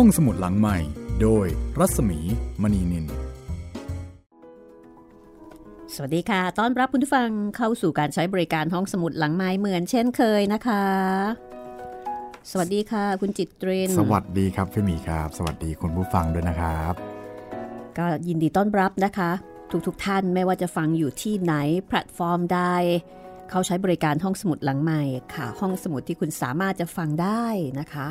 ห้องสมุดหลังใหม่ โดยรัศมีมณีนิน สวัสดีค่ะ ต้อนรับคุณผู้ฟังเข้าสู่การใช้บริการห้องสมุดหลังไม้เหมือนเช่นเคยนะคะ สวัสดีค่ะ คุณจิตเรน สวัสดีครับพี่หมีครับ สวัสดีคุณผู้ฟังด้วยนะครับ ก็ยินดีต้อนรับนะคะ ทุกๆทท่านไม่ว่าจะฟังอยู่ที่ไหนแพลตฟอร์มใดเขาใช้บริการห้องสมุดหลังใหม่ค่ะ ห้องสมุดที่คุณสามารถจะฟังได้นะคะ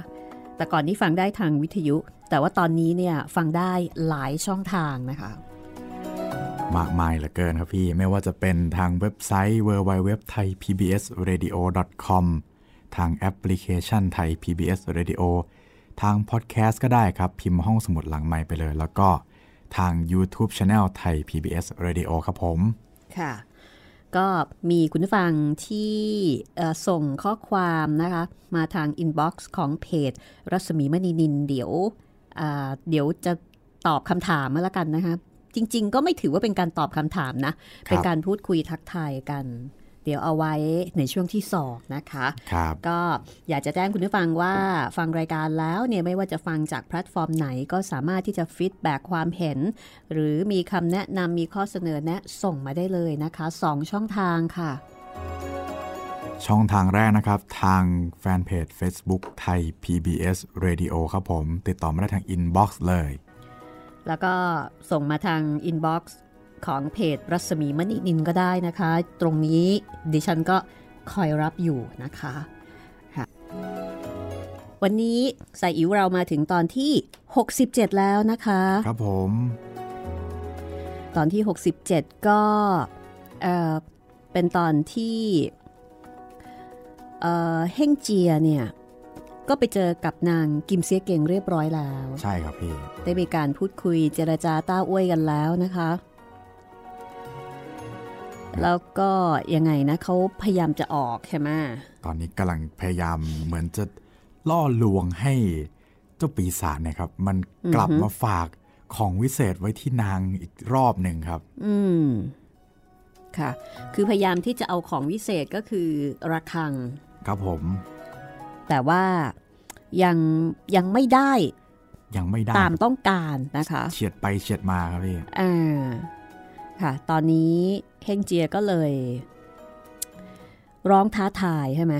แต่ก่อนนี้ฟังได้ทางวิทยุ แต่ว่าตอนนี้เนี่ยฟังได้หลายช่องทางนะคะ มากมายเหลือเกินครับพี่ ไม่ว่าจะเป็นทางเว็บไซต์ www thai pbs radio com ทางแอปพลิเคชันไทย PBS Radio ทางพอดแคสต์ก็ได้ครับ พิมพ์ห้องสมุดหลังไม้ไปเลย แล้วก็ทาง YouTube Channel ไทย PBS Radio ครับผม ค่ะ ก็มีคุณผู้ฟังที่เอ่อส่งข้อความนะคะ มาทาง inbox ของเพจ รัศมีมณีนินเดี๋ยวอ่าเดี๋ยวจะตอบคำถามมาแล้วกันนะคะ จริง ๆ ก็ไม่ถือว่าเป็นการตอบคำถามนะ เป็นการพูดคุยทักทายกัน เดี๋ยวเอาไว้ในช่วงที่สองนะคะครับก็อยากจะแจ้งคุณผู้ฟังว่าฟังรายการแล้วเนี่ยไม่ว่าจะฟังจากแพลตฟอร์มไหนก็สามารถที่จะ feedback ความเห็น หรือมีคำแนะนำมีข้อเสนอแนะส่งมาได้เลยนะคะสองช่องทางค่ะ ช่องทางแรกนะครับ ทางแฟนเพจ Facebook Thai PBS Radio ครับผม ติดต่อมาได้ทาง inbox เลย แล้วก็ส่งมาทาง inbox ของเพจรัศมีมณีนินก็ได้นะคะ ตรงนี้ดิฉันก็คอยรับอยู่นะคะค่ะวันนี้ใส่อิ๋วเรามาถึงตอนที่ 67 แล้วนะคะ ครับผม ตอนที่ 67 ก็เอ่อเป็นตอนที่เอ่อเฮ่งเจียเนี่ย ก็ไปเจอกับนางกิมเสียเก่งเรียบร้อยแล้ว ใช่ครับพี่ ได้มีการพูดคุยเจรจาต้าอ้วยกันแล้วนะคะ แล้วก็ยังไงนะเขาพยายามจะออกใช่ไหมตอนนี้กำลังพยายามเหมือนจะล่อลวงให้เจ้าปีศาจเนะครับ มันกลับมาฝากของวิเศษไว้ที่นางอีกรอบหนึ่งครับ อืมค่ะ คือพยายามที่จะเอาของวิเศษก็คือระฆัง ครับผม แต่ว่ายังยังไม่ได้ ยังไม่ได้ตามต้องการนะคะ เฉียดไปเฉียดมาครับพี่อ่าค่ะ ตอนนี้ เฮงเจียก็เลย ร้องท้าทายใช่ไหม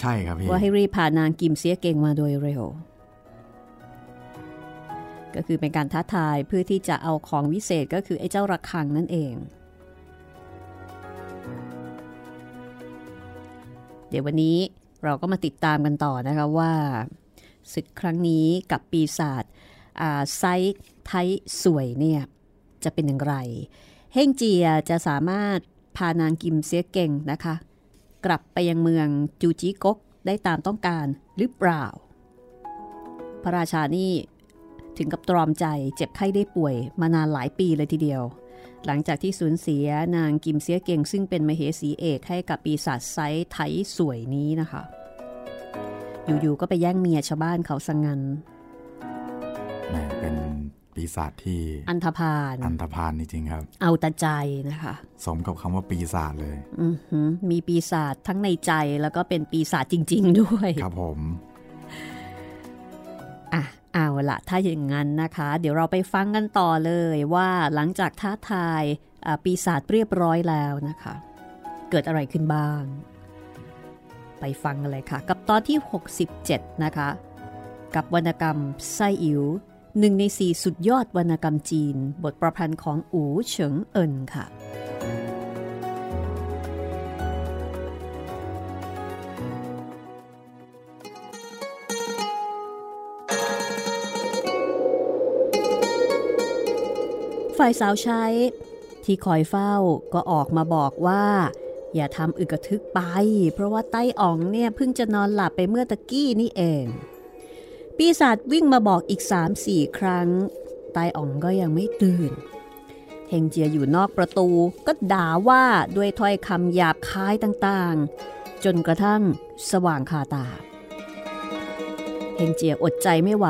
ใช่ครับพี่ว่าให้รีบพานางกิมเสียเก่งมาโดยเร็ว ก็คือเป็นการท้าทายเพื่อที่จะเอาของวิเศษก็คือไอ้เจ้าระฆังนั่นเอง เดี๋ยววันนี้เราก็มาติดตามกันต่อนะคะว่าศึกครั้งนี้กับปีศาจอ่าไซต์ไทสวยเนี่ยจะเป็นอย่างไร เฮ่งเจียจะสามารถพานางกิมเสียเก่งนะคะ กลับไปยังเมืองจูจิกกได้ตามต้องการหรือเปล่า พระราชานี่ถึงกับตรอมใจเจ็บไข้ได้ป่วยมานานหลายปีเลยทีเดียว หลังจากที่สูญเสียนางกิมเสียเก่ง ซึ่งเป็นมเหสีเอกให้กับปีศาจไซไทยสวยนี้นะคะ อยู่ๆก็ไปแย่งเมียชาวบ้านเขาสังงันแหมเป็น ปีศาจที่ อันธพาลอันธพาลจริงๆครับ เอาแต่ใจนะคะ สมกับคำว่าปีศาจเลยอือหือมีปีศาจทั้งในใจแล้วก็เป็นปีศาจจริง ๆ ด้วย ครับผมอะเอาละถ้าอย่างนั้นนะคะ เดี๋ยวเราไปฟังกันต่อเลยว่าหลังจากท้าทายอ่าปีศาจเรียบร้อยแล้วนะคะ เกิดอะไรขึ้นบ้าง ไปฟังกันเลยค่ะ กับตอนที่ 67 นะคะ กับวรรณกรรมไส้อิ๋ว หนึ่งในสี่สุดยอดวรรณกรรมจีน บทประพันธ์ของอูเฉิงเอินค่ะ ฝ่ายสาวใช้ ที่คอยเฝ้าก็ออกมาบอกว่า อย่าทำอึกระทึกไป เพราะว่าไต้อ๋องเนี่ยเพิ่งจะนอนหลับไปเมื่อตะกี้นี่เอง ปีศาจวิ่งมาบอกอีกสามสี่ครั้งไต้อ๋องก็ยังไม่ตื่น เฮงเจียอยู่นอกประตูก็ด่าว่าด้วยถ้อยคำหยาบคายต่างๆ จนกระทั่งสว่างคาตา เฮงเจียอดใจไม่ไหว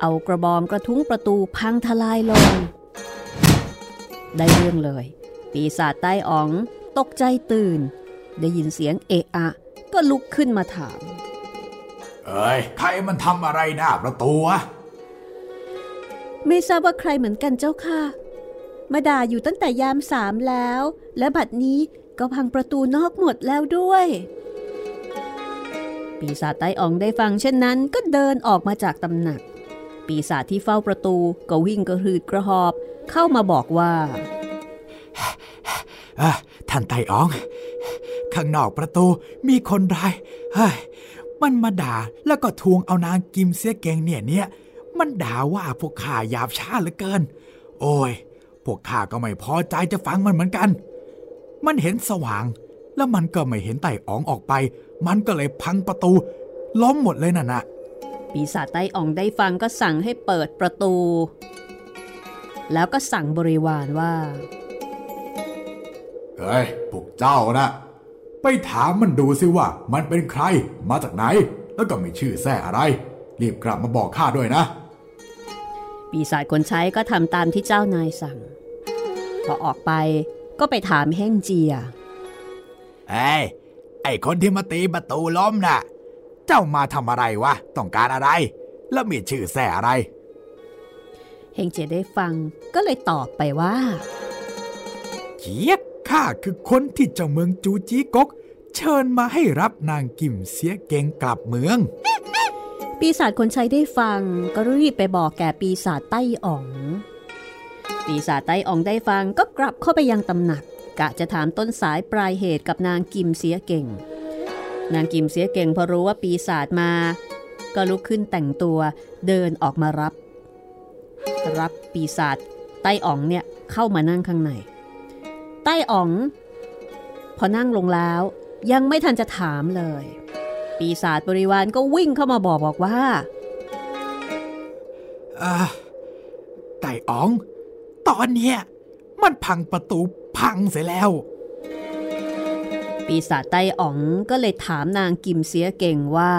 เอากระบองกระทุ้งประตูพังทลายลง ได้เรื่องเลย ปีศาจใต้อ๋อง ตกใจตื่น ได้ยินเสียงเอะอะ ก็ลุกขึ้นมาถาม เอ้ยใครมันทำอะไรหน้าประตูวะไม่ทราบว่าใครเหมือนกันเจ้าค่ะ มาด่าอยู่ตั้งแต่ยามสามแล้ว และบัดนี้ก็พังประตูนอกหมดแล้วด้วย ปีศาจไต้อองได้ฟังเช่นนั้นก็เดินออกมาจากตำหนัก ปีศาจที่เฝ้าประตูก็วิ่งกระหืดกระหอบเข้ามาบอกว่าท่านไต้ออง ข้างนอกประตูมีคนร้ายเฮ้ย มันมาด่าแล้วก็ทวงเอานางกิมเสียเกงเนี่ยเนี่ย มันด่าว่าพวกข้าหยาบช้าเหลือเกิน โอ้ย พวกข้าก็ไม่พอใจจะฟังมันเหมือนกัน มันเห็นสว่าง แล้วมันก็ไม่เห็นไต่อ๋องออกไป มันก็เลยพังประตู ล้มหมดเลยน่ะนะปีศาจไต้อ๋องได้ฟังก็สั่งให้เปิดประตู แล้วก็สั่งบริวารว่า เฮ้ยพวกเจ้านะ ไปถามมันดูสิว่ามันเป็นใคร มาจากไหน แล้วก็มีชื่อแท้อะไร รีบกลับมาบอกข้าด้วยนะ ปีศาจคนใช้ก็ทำตามที่เจ้านายสั่ง พอออกไปก็ไปถามเฮ่งเจียเอ้ยไอคนที่มาตีประตูล้มน่ะ เจ้ามาทำอะไรวะ ต้องการอะไร แล้วมีชื่อแส่อะไร เฮงเจียได้ฟังก็เลยตอบไปว่าเกียก ข้าคือคนที่เจ้าเมืองจูจีกก เชิญมาให้รับนางกิมเสียเก่งกลับเมือง ปีศาจคนใช้ได้ฟังก็รีบไปบอกแก่ปีศาจไต้อ๋อง ปีศาจไต้อ๋องได้ฟังก็กลับเข้าไปยังตำหนัก กะจะถามต้นสายปลายเหตุกับนางกิมเสียเก่ง นางกิมเสียเก่งพอรู้ว่าปีศาจมา ก็ลุกขึ้นแต่งตัวเดินออกมารับ รับปีศาจไต้อ๋องเนี่ยเข้ามานั่งข้างใน ไต้อ๋อง พอนั่งลงแล้ว ยังไม่ทันจะถามเลย ปีศาจบริวารก็วิ่งเข้ามาบอกบอกว่าไต่อ๋อง ตอนเนี้ยมันพังประตูพังเสียแล้ว ปีศาจไต้อ๋องก็เลยถามนางกิมเสียเก่งว่า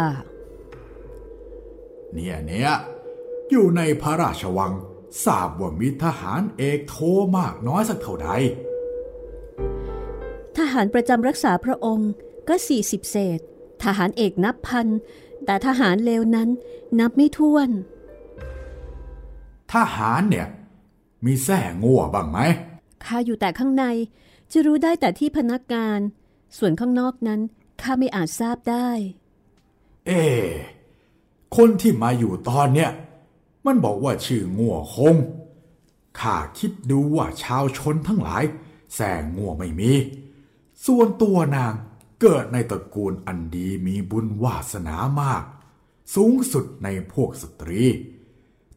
เนี่ยเนี่ยอยู่ในพระราชวังทราบว่ามีทหารเอกโทมากน้อยสักเท่าใดท หารประจำรักษาพระองค์ก็สี่สิบเศษ ทหารเอกนับพัน แต่ทหารเลวนั้นนับไม่ถ้วน ทหารเนี่ย มีแส่งัวบ้างไหมข้าอยู่แต่ข้างในจะรู้ได้แต่ที่พนักงาน ส่วนข้างนอกนั้นข้าไม่อาจทราบได้ เอ คนที่มาอยู่ตอนเนี้ยมันบอกว่าชื่องัวคงข้าคิดดูว่าชาวชนทั้งหลายแส่งัวไม่มี ส่วนตัวนางเกิดในตระกูลอันดีมีบุญวาสนามาก สูงสุดในพวกสตรี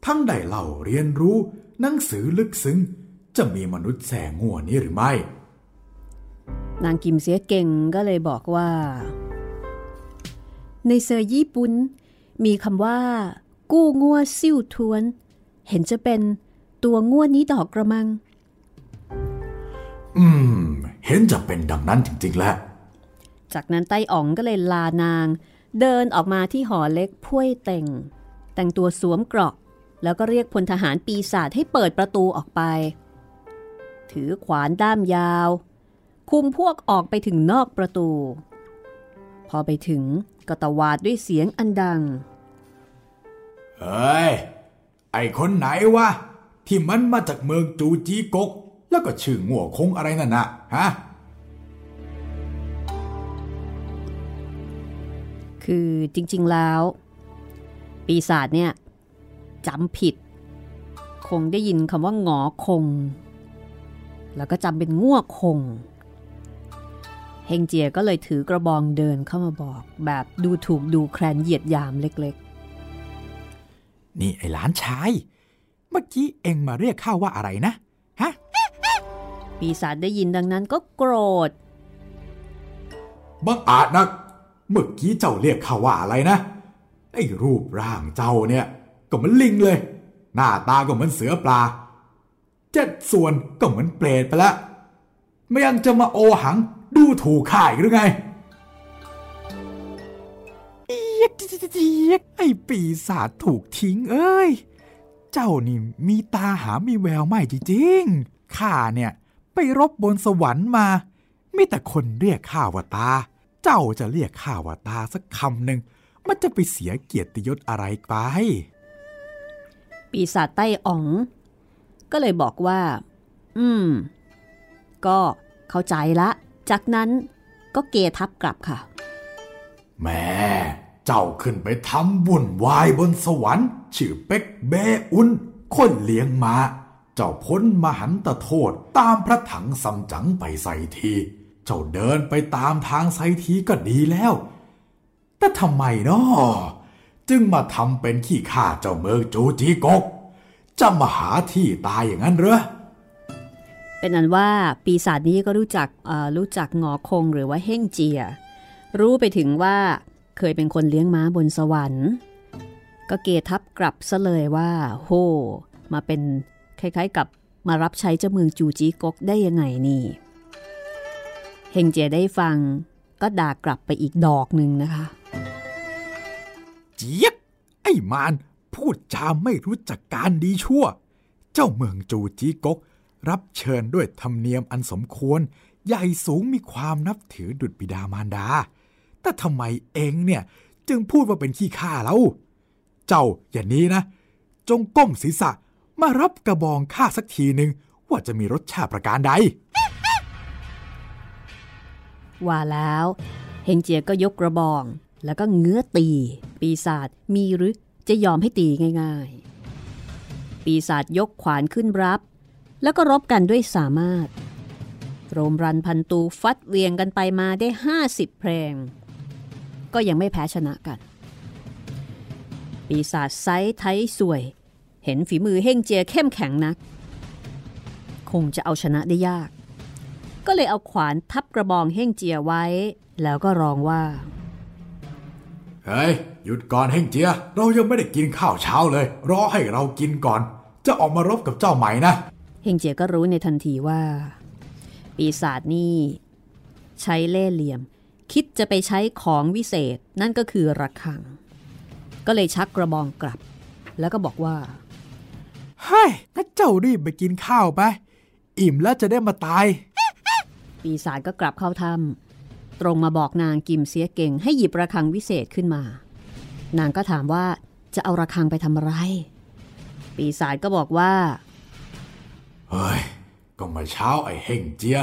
ทั้งได้เล่าเรียนรู้หนังสือลึกซึ้งจะมีมนุษย์แสงงัวนี้หรือไม่ นางกิมเสียเก่งก็เลยบอกว่า ในเซอร์ญี่ปุ่นมีคำว่า กู้งัวซิ่วทวน เห็นจะเป็นตัวงัวนี้ดอกกระมัง อืม เห็นจะเป็นดังนั้นจริงๆแหละ จากนั้นไต้อ๋องก็เลยลานาง เดินออกมาที่หอเล็กพ้วยเต่ง แต่งตัวสวมเกราะ แล้วก็เรียกพลทหารปีศาจให้เปิดประตูออกไป ถือขวานด้ามยาว คุมพวกออกไปถึงนอกประตู พอไปถึงก็ตวาดด้วยเสียงอันดัง เฮ้ย ไอคนไหนวะที่มันมาจากเมืองจูจีกก แล้วก็ชื่องัวคงอะไรนั่นนะฮะคือจริงๆแล้ว ปีศาจเนี่ยจำผิด คงได้ยินคำว่าหงอคง แล้วก็จำเป็นง่วคง เฮงเจียก็เลยถือกระบองเดินเข้ามาบอกแบบดูถูกดูแคลนเหยียดยามเล็กๆ นี่ไอ้หลานชาย เมื่อกี้เอ็งมาเรียกข้าว่าอะไรนะฮะ ปีศาจได้ยินดังนั้นก็โกรธ บังอาจนัก เมื่อกี้เจ้าเรียกข้าว่าอะไรนะ ไอ้รูปร่างเจ้าเนี่ย ก็เหมือนลิงเลย หน้าตาก็เหมือนเสือปลา เจ็ดส่วนก็เหมือนเปรตไปแล้วไม่ยังจะมาโอหังดูถูกข้าหรือไงไอ้ปีศาจถูกทิ้งเอ้ย เจ้านี่มีตาหามีแววไม่จริงๆข้าเนี่ย ไปรบบนสวรรค์มามีแต่คนเรียกข้าว่าตา เจ้าจะเรียกข้าว่าตาสักคำหนึ่งมันจะไปเสียเกียรติยศอะไรไป ปีศาจใต้อ๋อง ก็เลยบอกว่า อืม ก็เข้าใจละ จากนั้นก็เกทับกลับค่ะ แม่เจ้าขึ้นไปทำบุญวายบนสวรรค์ ชื่อเป็กเบอุนคนเลี้ยงมา เจ้าพ้นมหันตโทษตามพระถังซัมจั๋งไปใส่ที เจ้าเดินไปตามทางไซทีก็ดีแล้ว แต่ทำไมเนาะจึงมาทำเป็นขี้ข้าเจ้าเมืองจูจีกก จะมาหาที่ตายอย่างนั้นเหรอเป็นอันว่าปีศาจนี้ก็รู้จักรู้จักงอคงหรือว่าเฮ่งเจีย รู้ไปถึงว่าเคยเป็นคนเลี้ยงม้าบนสวรรค์ ก็เกทับกลับซะเลยว่า โห มาเป็น คล้ายๆกับมารับใช้เจ้าเมืองจูจีกกได้ยังไงนี่ เฮงเจียได้ฟังก็ด่ากลับไปอีกดอกหนึ่งนะคะเจี๊ยกไอ้มารพูดจาไม่รู้จักการดีชั่ว เจ้าเมืองจูจีกก รับเชิญด้วยธรรมเนียมอันสมควร ใหญ่สูงมีความนับถือดุจบิดามารดา แต่ทำไมเองเนี่ย จึงพูดว่าเป็นขี้ข้าแล้ว เจ้าอย่างนี้นะ จงก้มศีรษะ มารับกระบองข้าสักทีหนึ่งว่าจะมีรสชาติประการใด ว่าแล้วเฮงเจียก็ยกกระบอง แล้วก็เงื้อตี ปีศาจมีหรือจะยอมให้ตีง่าย ๆ ปีศาจยกขวานขึ้นรับ แล้วก็รบกันด้วยสามารถ โรมรันพันตูฟัดเวียงกันไปมาได้ 50 เพลง ก็ยังไม่แพ้ชนะกัน ปีศาจไซส์ไทยสวย เห็นฝีมือเฮงเจียเข้มแข็งนัก คงจะเอาชนะได้ยาก ก็เลยเอาขวานทับกระบองเฮ่งเจียไว้ แล้วก็ร้องว่า เฮ้ย หยุดก่อนเฮงเจีย เรายังไม่ได้กินข้าวเช้าเลย รอให้เรากินก่อน จะออกมารบกับเจ้าใหม่นะ เฮงเจียก็รู้ในทันทีว่า ปีศาจนี่ใช้เล่ห์เหลี่ยม คิดจะไปใช้ของวิเศษนั่นก็คือระฆัง ก็เลยชักกระบองกลับ แล้วก็บอกว่า เฮ้ยงั้นเจ้ารีบไปกินข้าวไป อิ่มแล้วจะได้มาตาย ปีศาจก็กลับเข้าถ้ำตรงมาบอกนางกิมเสียเก่งให้หยิบระฆังวิเศษขึ้นมา นางก็ถามว่าจะเอาระฆังไปทำอะไร ปีศาจก็บอกว่า เฮ้ย ก็เมาเช้าไอ้เฮงเจีย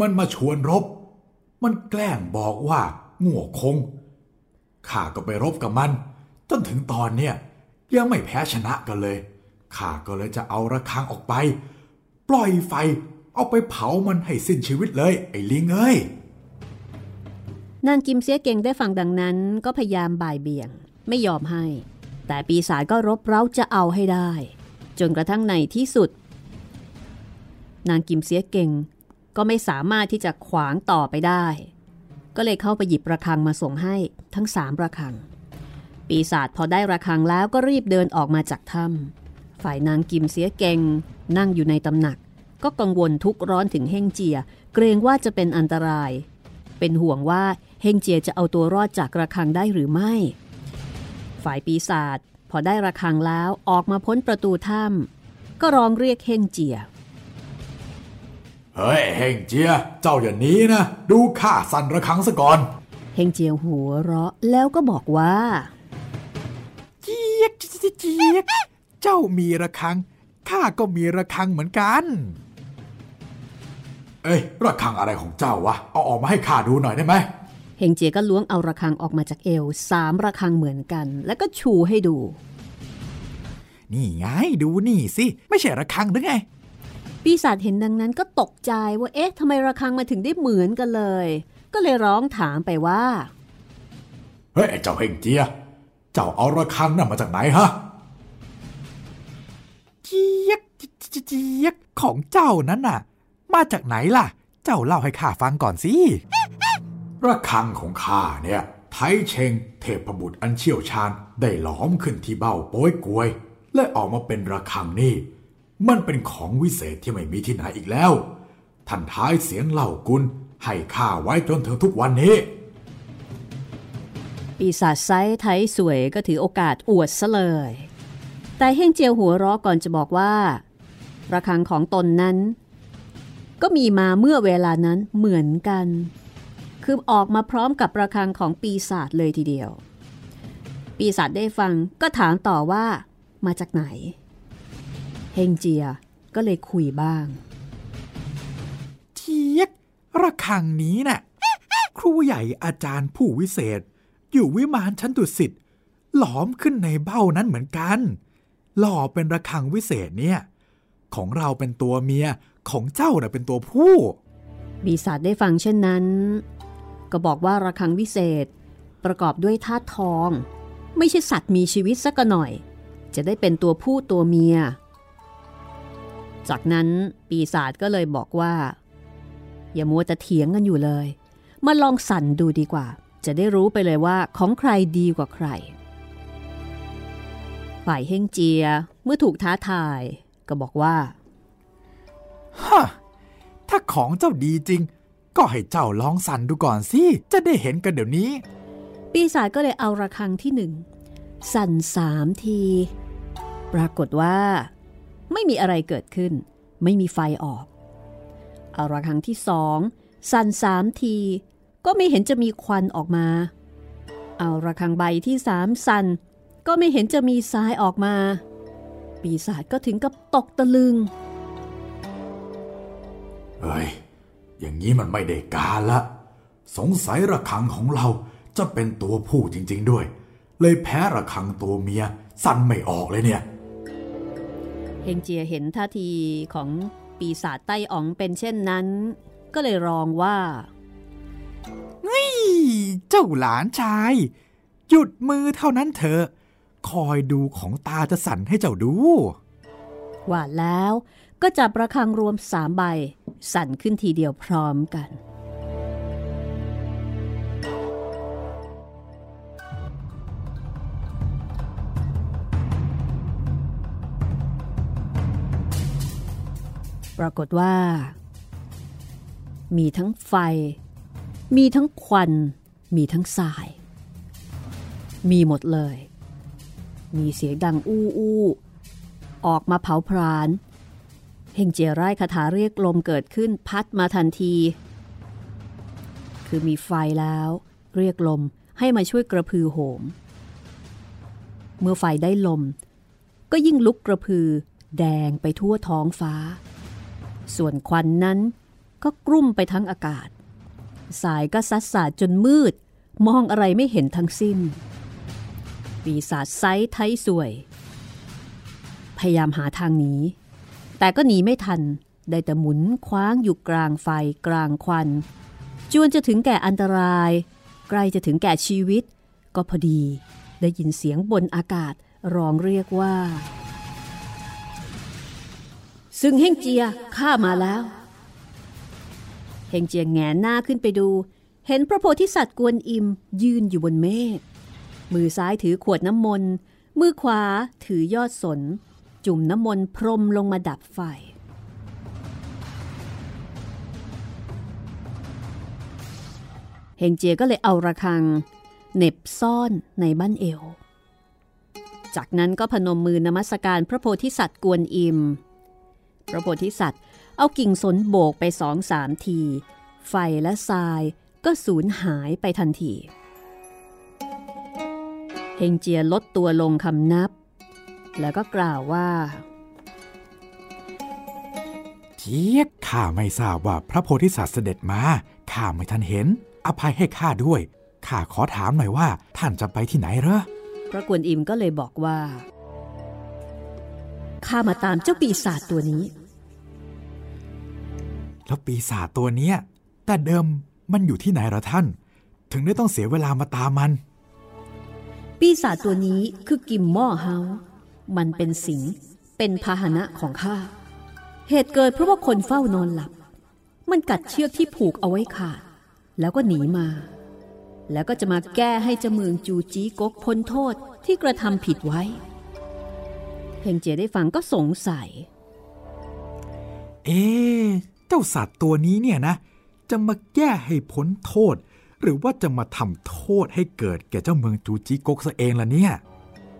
มันมาชวนรบ มันแกล้งบอกว่าง่วคง ข้าก็ไปรบกับมัน จนถึงตอนเนี้ยยังไม่แพ้ชนะกันเลย ข้าก็เลยจะเอาระฆังออกไป ปล่อยไฟเอาไปเผามันให้สิ้นชีวิตเลย ไอ้ลิงเอ้ยนางกิมเสียเก่งได้ฟังดังนั้นก็พยายามบ่ายเบี่ยง ไม่ยอมให้ แต่ปีศาจก็รบเร้าจะเอาให้ได้ จนกระทั่งในที่สุด นางกิมเสียเก่ง ก็ไม่สามารถที่จะขวางต่อไปได้ ก็เลยเข้าไปหยิบระฆังมาส่งให้ทั้งสามระฆัง ปีศาจพอได้ระฆังแล้วก็รีบเดินออกมาจากถ้ำ ฝ่ายนางกิมเสียเก่งนั่งอยู่ในตำหนัก ก็กังวลทุกข์ร้อนถึงเฮ่งเจีย เกรงว่าจะเป็นอันตราย เป็นห่วงว่าเฮงเจียจะเอาตัวรอดจากระฆังได้หรือไม่ ฝ่ายปีศาจพอได้ระฆังแล้วออกมาพ้นประตูถ้ำก็ร้องเรียกเฮงเจียเฮ้ยเฮงเจีย เจ้าอย่าหนี้นะ ดูข้าสั่นระฆังซะก่อนเฮงเจียหัวเราะแล้วก็บอกว่า เจี๊ยกเจี๊ยก เจี๊ยกเจ้ามีระฆังข้าก็มีระฆังเหมือนกัน เอ้ยระฆังอะไรของเจ้าวะ เอาออกมาให้ข้าดูหน่อยได้ไหมเฮงเจียก็ล้วงเอาระฆังออกมาจากเอวสามระฆังเหมือนกัน แล้วก็ชูให้ดู นี่ไงดูนี่สิ ไม่ใช่ระฆังหรือไง ปีศาจเห็นดังนั้นก็ตกใจว่าเอ๊ะทำไมระฆังมาถึงได้เหมือนกันเลย ก็เลยร้องถามไปว่า เฮ้ยไอ้เจ้าเฮงเจีย เจ้าเอาระฆังน่ะมาจากไหนฮะ เจี๊ยกเจี๊ยกของเจ้านั้นน่ะ มาจากไหนล่ะ เจ้าเล่าให้ข้าฟังก่อนสิระฆังของข้าเนี่ย ไทเชงเทพบุตรอันเชี่ยวชาญได้หลอมขึ้นที่เบ้าโป้ยกวย และออกมาเป็นระฆังนี่ มันเป็นของวิเศษที่ไม่มีที่ไหนอีกแล้ว ท่านท้ายเสียงเล่ากุลให้ข้าไว้จนถึงทุกวันนี้ ปีศาจไซส์ไทยสวยก็ถือโอกาสอวดซะเลย แต่เฮงเจียวหัวเราะก่อนจะบอกว่า ระฆังของตนนั้น ก็มีมาเมื่อเวลานั้นเหมือนกัน คือออกมาพร้อมกับระฆังของปีศาจเลยทีเดียว ปีศาจได้ฟังก็ถามต่อว่า มาจากไหน เฮงเจียก็เลยคุยบ้างเทียกระคังนี้น่ะครูใหญ่อาจารย์ผู้วิเศษ อยู่วิมานชั้นดุสิตหลอมขึ้นในเบ้านั้นเหมือนกัน หล่อเป็นระคังวิเศษเนี่ย ของเราเป็นตัวเมียของเจ้าน่ะเป็นตัวผู้ ปีศาจได้ฟังเช่นนั้น ก็บอกว่าระฆังวิเศษ ประกอบด้วยธาตุทอง ไม่ใช่สัตว์มีชีวิตสักหน่อย จะได้เป็นตัวผู้ตัวเมีย จากนั้นปีศาจก็เลยบอกว่า อย่ามัวจะเถียงกันอยู่เลย มาลองสั่นดูดีกว่า จะได้รู้ไปเลยว่าของใครดีกว่าใคร ฝ่ายเฮงเจียเมื่อถูกท้าทายก็บอกว่าฮะถ้าของเจ้าดีจริง ก็ให้เจ้าลองสั่นดูก่อนสิ จะได้เห็นกันเดี๋ยวนี้ ปีศาจก็เลยเอาระฆังที่หนึ่ง สั่นสามที ปรากฏว่า ไม่มีอะไรเกิดขึ้น ไม่มีไฟออก เอาระฆังที่สองสั่นสามที ก็ไม่เห็นจะมีควันออกมา เอาระฆังใบที่สามสั่น ก็ไม่เห็นจะมีทรายออกมา ปีศาจก็ถึงกับตกตะลึง เฮ้ย อย่างนี้มันไม่ได้การละ สงสัยระคังของเราจะเป็นตัวผู้จริง ๆด้วย เลยแพ้ระคังตัวเมีย สั่นไม่ออกเลยเนี่ย เฮงเจียเห็นท่าทีของปีศาจไต้อ๋องเป็นเช่นนั้น ก็เลยรองว่าเจ้าหลานชาย หยุดมือเท่านั้นเถอะ คอยดูของตาจะสั่นให้เจ้าดู ว่าแล้วก็จับระฆังรวมสามใบ สั่นขึ้นทีเดียวพร้อมกัน ปรากฏว่า มีทั้งไฟ มีทั้งควัน มีทั้งสาย มีหมดเลย มีเสียงดังอู้อู้ออกมาเผาพรานเฮงเจียไร่คาถาเรียกลมเกิดขึ้นพัดมาทันที คือมีไฟแล้ว เรียกลมให้มาช่วยกระพือโหม เมื่อไฟได้ลม ก็ยิ่งลุกกระพือแดงไปทั่วท้องฟ้า ส่วนควันนั้นก็กลุ่มไปทั้งอากาศ สายก็ซัดสาดจนมืด มองอะไรไม่เห็นทั้งสิ้น ปีศาจไซไทยสวย พยายามหาทางหนีแต่ก็หนีไม่ทัน ได้แต่หมุนคว้างอยู่กลางไฟกลางควัน จวนจะถึงแก่อันตราย ใกล้จะถึงแก่ชีวิต ก็พอดี ได้ยินเสียงบนอากาศร้องเรียกว่า ซึ่งเฮงเจียข้ามาแล้วเฮงเจียแงนหน้าขึ้นไปดู เห็นพระโพธิสัตว์กวนอิมยืนอยู่บนเมฆ มือซ้ายถือขวดน้ำมนต์ มือขวาถือยอดสน จุ่มน้ำมนต์พรมลงมาดับไฟ เฮงเจียก็เลยเอาระฆังเน็บซ่อนในบ้านเอว จากนั้นก็พนมมือนมัสการพระโพธิสัตว์กวนอิม พระโพธิสัตว์เอากิ่งสนโบกไปสองสามที ไฟและทรายก็สูญหายไปทันที เฮงเจียลดตัวลงคำนับ แล้วก็กล่าวว่า เทียกข้าไม่ทราบว่าพระโพธิสัตว์เสด็จมาข้าไม่ทันเห็น อภัยให้ข้าด้วยข้าขอถามหน่อยว่าท่านจะไปที่ไหนเหรอพระกวนอิมก็เลยบอกว่าข้ามาตามเจ้าปีศาจตัวนี้ แล้วปีศาจตัวเนี้ยแต่เดิมมันอยู่ที่ไหนเหรอท่าน ถึงได้ต้องเสียเวลามาตามมัน ปีศาจตัวนี้คือกิมม้อเฮา มันเป็นสิง เป็นพาหนะของข้า เหตุเกิดเพราะว่าคนเฝ้านอนหลับ มันกัดเชือกที่ผูกเอาไว้ขาด แล้วก็หนีมา แล้วก็จะมาแก้ให้เจ้าเมืองจูจีกกพ้นโทษที่กระทำผิดไว้เฮงเจได้ฟังก็สงสัย เอ๊ะเจ้าสัตว์ตัวนี้เนี่ยนะ จะมาแก้ให้พ้นโทษ หรือว่าจะมาทำโทษให้เกิดแก่เจ้าเมืองจูจิกกซะเองล่ะเนี่ย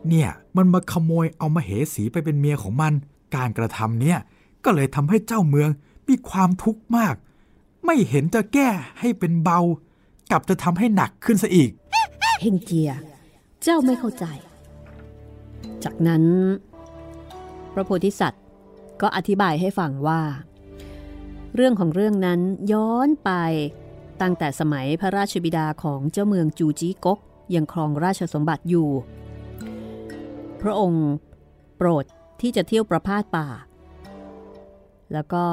เนี่ยมันมาขโมยเอามาเหสีไปเป็นเมียของมัน การกระทำเนี่ยก็เลยทำให้เจ้าเมืองมีความทุกข์มาก ไม่เห็นจะแก้ให้เป็นเบา กลับจะทำให้หนักขึ้นซะอีก เฮงเจีย เจ้าไม่เข้าใจ จากนั้น พระโพธิสัตว์ก็อธิบายให้ฟังว่า เรื่องของเรื่องนั้นย้อนไป ตั้งแต่สมัยพระราชบิดาของเจ้าเมืองจูจีกกยังครองราชสมบัติอยู่ พระองค์โปรดที่จะเที่ยวประพาสป่า แล้วก็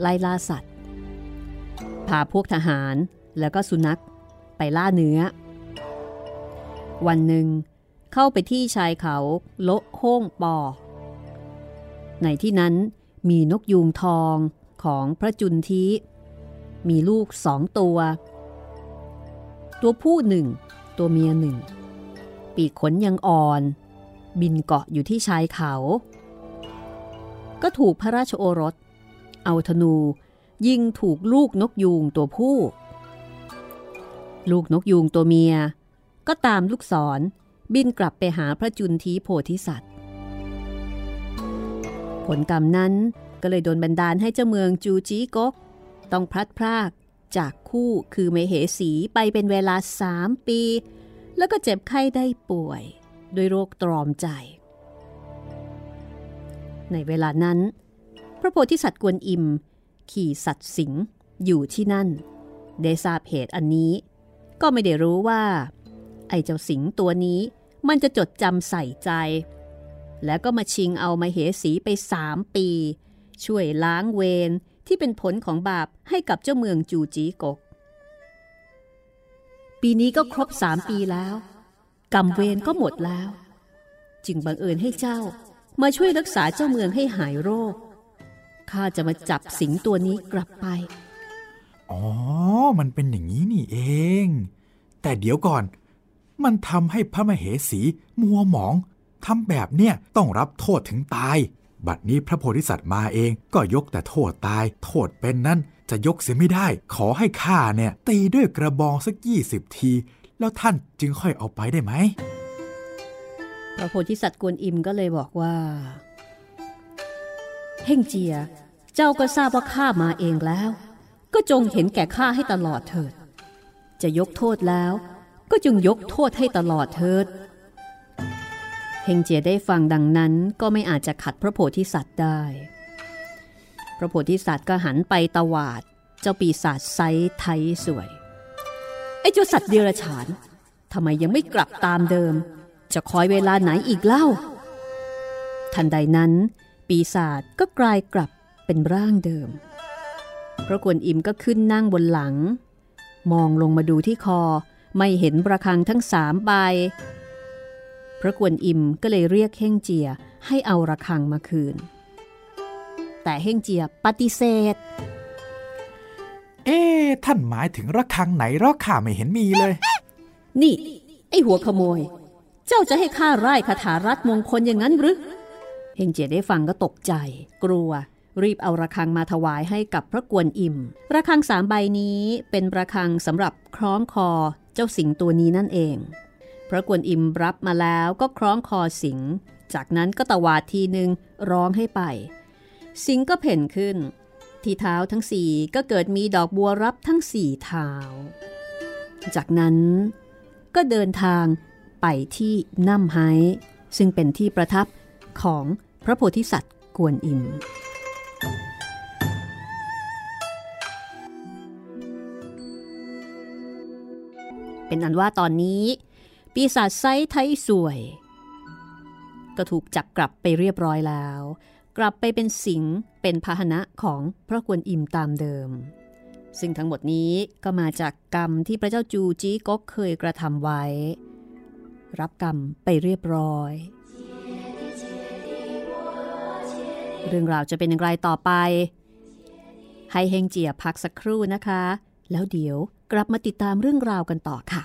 ไล่ล่าสัตว์ พาพวกทหารแล้วก็สุนัขไปล่าเนื้อ วันหนึ่งเข้าไปที่ชายเขาโละโห้งปอ ในที่นั้นมีนกยูงทองของพระจุนที มีลูกสองตัว ตัวผู้หนึ่ง ตัวเมียหนึ่ง ปีกขนยังอ่อน บินเกาะอยู่ที่ชายเขา ก็ถูกพระราชโอรส เอาธนูยิงถูกลูกนกยูงตัวผู้ ลูกนกยูงตัวเมีย ก็ตามลูกศรบินกลับไปหาพระจุนทีโพธิสัตว์ ผลกรรมนั้นก็เลยโดนบันดาลให้เจ้าเมืองจูจีกก ต้องพลัดพรากจากคู่คือเมเหสีไปเป็นเวลาสามปี แล้วก็เจ็บไข้ได้ป่วยด้วยโรคตรอมใจ ในเวลานั้น พระโพธิสัตว์กวนอิม ขี่สัตว์สิงอยู่ที่นั่น ได้ทราบเหตุอันนี้ ก็ไม่ได้รู้ว่า ไอ้เจ้าสิงตัวนี้มันจะจดจำใส่ใจ แล้วก็มาชิงเอามาเหสีไปสามปี ช่วยล้างเวร ที่เป็นผลของบาปให้กับเจ้าเมืองจูจีกก ปีนี้ก็ครบสามปีแล้ว กรรมเวรก็หมดแล้ว จึงบังเอิญให้เจ้ามาช่วยรักษาเจ้าเมืองให้หายโรค ข้าจะมาจับสิงตัวนี้กลับไป อ๋อ มันเป็นอย่างนี้นี่เอง แต่เดี๋ยวก่อน มันทำให้พระมเหสีมัวหมองทำแบบเนี้ยต้องรับโทษถึงตาย บัดนี้พระโพธิสัตว์มาเองก็ยกแต่โทษตาย โทษเป็นนั้นจะยกเสียไม่ได้ ขอให้ข้าเนี่ย ตีด้วยกระบองสักยี่สิบที แล้วท่านจึงค่อยเอาไปได้ไหม พระโพธิสัตว์กวนอิมก็เลยบอกว่า เฮงเจีย เจ้าก็ทราบว่าข้ามาเองแล้ว ก็จงเห็นแก่ข้าให้ตลอดเถิด จะยกโทษแล้ว ก็จงยกโทษให้ตลอดเถิด เฮงเจียได้ฟังดังนั้นก็ไม่อาจจะขัดพระโพธิสัตว์ได้ พระโพธิสัตว์ก็หันไปตวาด เจ้าปีศาจไซไทยสวย ไอ้เจ้าสัตว์เดรัจฉานทำไมยังไม่กลับตามเดิม จะคอยเวลาไหนอีกเล่า ทันใดนั้น ปีศาจก็กลายกลับเป็นร่างเดิม พระกวนอิมก็ขึ้นนั่งบนหลัง มองลงมาดูที่คอไม่เห็นประคังทั้งสามใบ พระกวนอิมก็เลยเรียกเฮ่งเจียให้เอาระฆังมาคืน แต่เฮ่งเจียปฏิเสธ เอ๊ท่านหมายถึงระฆังไหนระข้าไม่เห็นมีเลย นี่ ไอหัวขโมย เจ้าจะให้ข้าไล่คาถารัดมงคลอย่างนั้นหรือเฮงเจียได้ฟังก็ตกใจ กลัว รีบเอาระฆังมาถวายให้กับพระกวนอิมระฆังสามใบนี้เป็นระฆังสำหรับคล้องคอเจ้าสิงตัวนี้นั่นเอง พระกวนอิมรับมาแล้วก็คล้องคอสิง จากนั้นก็ตวาดทีหนึ่งร้องให้ไป สิงก็เพ่นขึ้น ที่เท้าทั้งสี่ก็เกิดมีดอกบัวรับทั้งสี่เท้า จากนั้นก็เดินทางไปที่น้ำไฮซึ่งเป็นที่ประทับของพระโพธิสัตว์กวนอิมเป็นอันว่าตอนนี้ ปีศาจไซไทสวย ก็ถูกจับกลับไปเรียบร้อยแล้ว กลับไปเป็นสิงเป็นพาหนะของพระกวนอิมตามเดิม ซึ่งทั้งหมดนี้ก็มาจากกรรมที่พระเจ้าจูจีก็เคยกระทำไว้ รับกรรมไปเรียบร้อย เรื่องราวจะเป็นอย่างไรต่อไป ให้เฮงเจียพักสักครู่นะคะ แล้วเดี๋ยวกลับมาติดตามเรื่องราวกันต่อค่ะ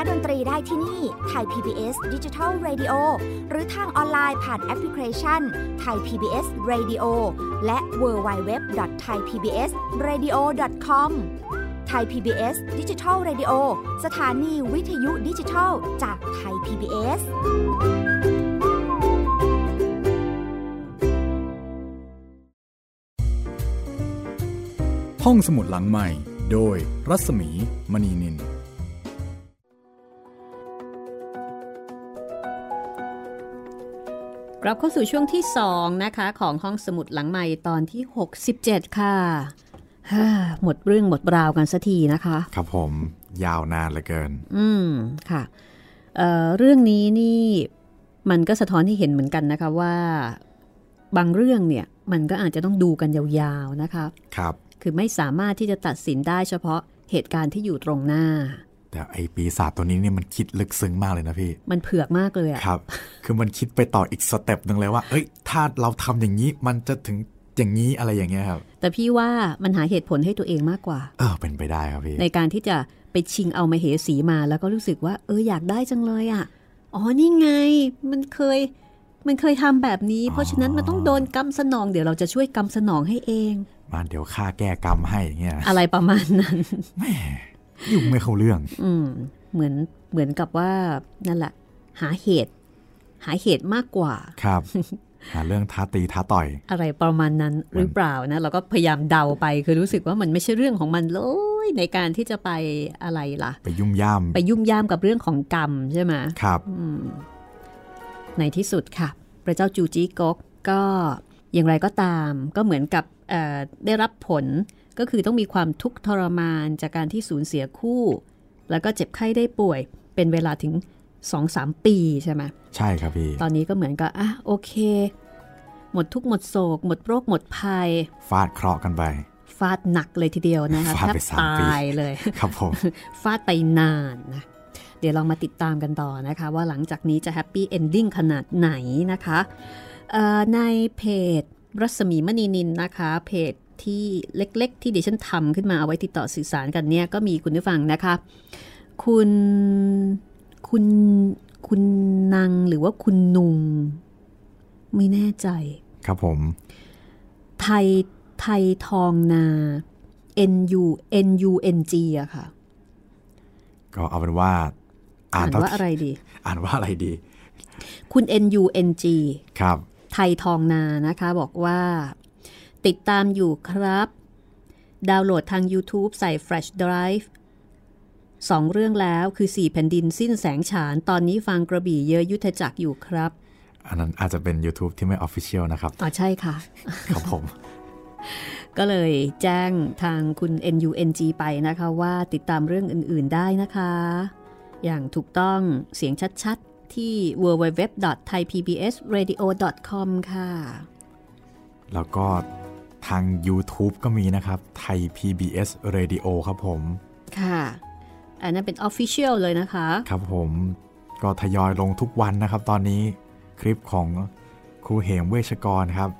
และดนตรีได้ที่นี่ Thai PBS Digital Radio หรือทางออนไลน์ผ่านแอปพลิเคชันไทย PBS Radio และ w w w t h a i PBS Radio com ไทย PBS Digital Radio สถานีวิทยุดิจิทัลจากไทย PBS ห้องสมุดหลังใหม่ โดยรัศมีมณีนิน กลับเข้าสู่ช่วงที่ 2 นะคะ ของห้องสมุดหลังใหม่ตอนที่ 67 ค่ะฮ่าหมดเรื่องหมดราวกันสักทีนะคะ ครับผมยาวนานเหลือเกิน อืมค่ะเอ่อเรื่องนี้นี่มันก็สะท้อนให้เห็นเหมือนกันนะคะว่า บางเรื่องเนี่ยมันก็อาจจะต้องดูกันยาวๆนะคะ ครับ คือไม่สามารถที่จะตัดสินได้เฉพาะเหตุการณ์ที่อยู่ตรงหน้า แต่ไอปีศาจตัวนี้เนี่ยมันคิดลึกซึ้งมากเลยนะพี่ มันเผือกมากเลยอะครับ คือมันคิดไปต่ออีกสเต็ปหนึ่งเลยว่า เอ้ย ถ้าเราทำอย่างนี้มันจะถึงอย่างนี้อะไรอย่างเงี้ยครับ แต่พี่ว่ามันหาเหตุผลให้ตัวเองมากกว่า เออเป็นไปได้ครับพี่ ในการที่จะไปชิงเอามาเหสีมาแล้วก็รู้สึกว่า เอออยากได้จังเลยอะ่ะอ๋อนี่ไงมันเคยมันเคยทำแบบนี้ เพราะฉะนั้นมันต้องโดนกรรมสนอง เดี๋ยวเราจะช่วยกรรมสนองให้เองมาเดี๋ยวค่าแก้กรรมให้อย่างเงี้ยอะไรประมาณนั้น ยุ่งไม่เข้าเรื่อง อืม เหมือนเหมือนกับว่านั่นแหละ หาเหตุ หาเหตุมากกว่า ครับ หาเรื่องท้าตีท้าต่อย อะไรประมาณนั้นหรือเปล่านะ เราก็พยายามเดาไป คือรู้สึกว่ามันไม่ใช่เรื่องของมันเลยในการที่จะไปอะไรล่ะ ไปยุ่มย่ามไปยุ่มย่ามกับเรื่องของกรรมใช่ไหมครับในที่สุดค่ะ พระเจ้าจูจีกกก็อย่างไรก็ตาม ก็เหมือนกับเอ่อได้รับผล ก็คือต้องมีความทุกข์ทรมานจากการที่สูญเสียคู่ แล้วก็เจ็บไข้ได้ป่วย เป็นเวลาถึง 2-3 ปีใช่ไหมใช่ครับพี่ ตอนนี้ก็เหมือนกับอะโอเค หมดทุกข์หมดโศก หมดโรคหมดภัย ฟาดเคราะห์กันไป ฟาดหนักเลยทีเดียวนะคะฟาดแทบไปสามปีตายเลยครับผมฟาดไปนานนะเดี๋ยวลองมาติดตามกันต่อนะคะ ว่าหลังจากนี้จะ happy ending ขนาดไหนนะคะเอ่อในเพจรัศมีมณีนินนะคะ เพจ ที่เล็ก ๆ ที่ดิฉันทำขึ้นมาเอาไว้ติดต่อสื่อสารกันเนี่ยก็มีคุณผู้ฟังนะคะ คุณคุณคุณนางหรือว่าคุณนุง ไม่แน่ใจ ครับผม ไทยไทยทองนา N U N U N G อะค่ะ ก็เอาเป็นว่า อ่าอ่านนเท่ว่าอะไรดี อ่านว่าอะไรดี คุณ N U N G ครับ ไทยทองนานะคะ บอกว่า ติดตามอยู่ครับ ดาวน์โหลดทาง YouTube ใส่ Flash Drive สองเรื่องแล้วคือ 4 แผ่นดินสิ้นแสงฉาน ตอนนี้ฟังกระบี่เยอะยุทธจักรอยู่ครับ อันนั้นอาจจะเป็น YouTube ที่ไม่ Official นะครับอ๋อใช่ค่ะครับผม ก็เลยแจ้งทางคุณ NUNG ไปนะคะว่าติดตามเรื่องอื่น ๆได้นะคะ อย่างถูกต้องเสียงชัดๆ ที่ www.thaipbsradio.com ค่ะ แล้วก็ ทาง YouTube ก็มีนะครับ ไทย PBS Radio ครับผม ค่ะ อันนั้นเป็น Official เลยนะคะ ครับผมก็ทยอยลงทุกวันนะครับ ตอนนี้คลิปของครูเหมเวชกรครับ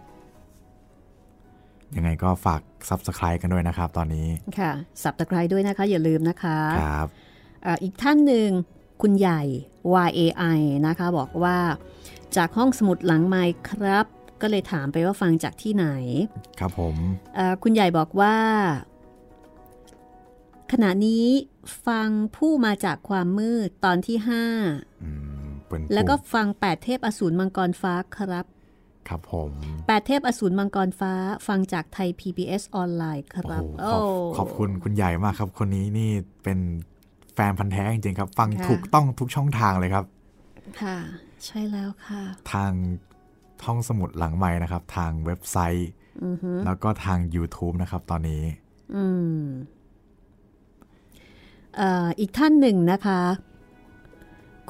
ยังไงก็ฝาก Subscribe กันด้วยนะครับ ตอนนี้ ค่ะสับตะไคร้ด้วยนะคะ อย่าลืมนะคะ ครับอ่าอีกท่านหนึ่งคุณใหญ่ YAI นะคะ บอกว่า จากห้องสมุดหลังไมค์ครับ ก็เลยถามไปว่าฟังจากที่ไหน ครับผมเอ่อคุณใหญ่บอกว่า ขณะนี้ฟังผู้มาจากความมืดตอนที่อืมเป็น5แล้วก็ฟัง8เทพอสูรมังกรฟ้าครับ ครับผม8เทพอสูรมังกรฟ้าฟังจากไทย PBS ออนไลน์คโอ้รับโหขอบขอบคุณคุณใหญ่มากครับ คนนี้นี่เป็นแฟนพันธ์แท้จริงๆครับ ฟังค่ะถูกต้องทุกช่องทางเลยครับ ค่ะ ใช่แล้วค่ะ ทาง ท่องสมุดหลังไม้นะครับ ทางเว็บไซต์อือฮึแล้วก็ทาง YouTube นะครับตอนนี้อืมเอ่ออีกท่านหนึ่งนะคะ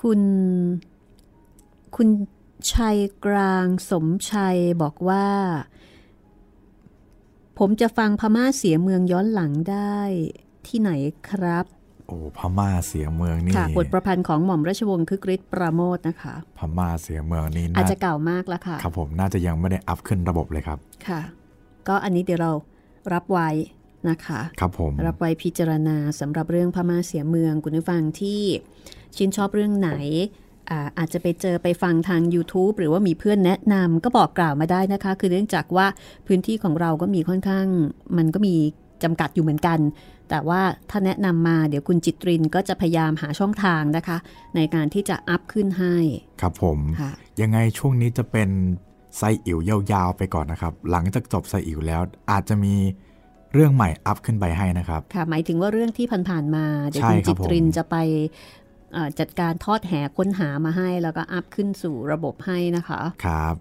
คุณ คุณชัยกลางสมชัยบอกว่า ผมจะฟังพม่าเสียเมืองย้อนหลังได้ที่ไหนครับ โอ้พม่าเสียเมืองนี่ค่ะบทประพันธ์ของหม่อมราชวงศ์คึกฤทธิ์ปราโมทนะคะ พม่าเสียเมืองนี่อาจน่าจะเก่ามากแล้วค่ะ ครับผมน่าจะยังไม่ได้อัพขึ้นระบบเลยครับ ค่ะ ก็อันนี้เดี๋ยวเรารับไว้นะคะ ครับผม รับไว้พิจารณาสำหรับเรื่องพม่าเสียเมืองคุณผู้ฟังที่ชื่นชอบเรื่องไหนอาอาจจะไปเจอไปฟังทาง YouTube หรือว่ามีเพื่อนแนะนำก็บอกกล่าวมาได้นะคะ คือเนื่องจากว่าพื้นที่ของเราก็มีค่อนข้าง มันก็มีจำกัดอยู่เหมือนกัน แต่ว่าถ้าแนะนำมาเดี๋ยวคุณจิตรินก็จะพยายามหาช่องทางนะคะ ในการที่จะอัพขึ้นให้ ครับผมค่ะยังไงช่วงนี้จะเป็นไซอิ๋วยาวๆไปก่อนนะครับ หลังจากจบไซอิ๋วแล้วอาจจะมีเรื่องใหม่อัพขึ้นไปให้นะครับ ค่ะ หมายถึงว่าเรื่องที่ผ่านๆมาเดี๋ยวใช่คุณครับจิตรินผมจะไปเอ่อจัดการทอดแหค้นหามาให้ แล้วก็อัพขึ้นสู่ระบบให้นะคะ ครับ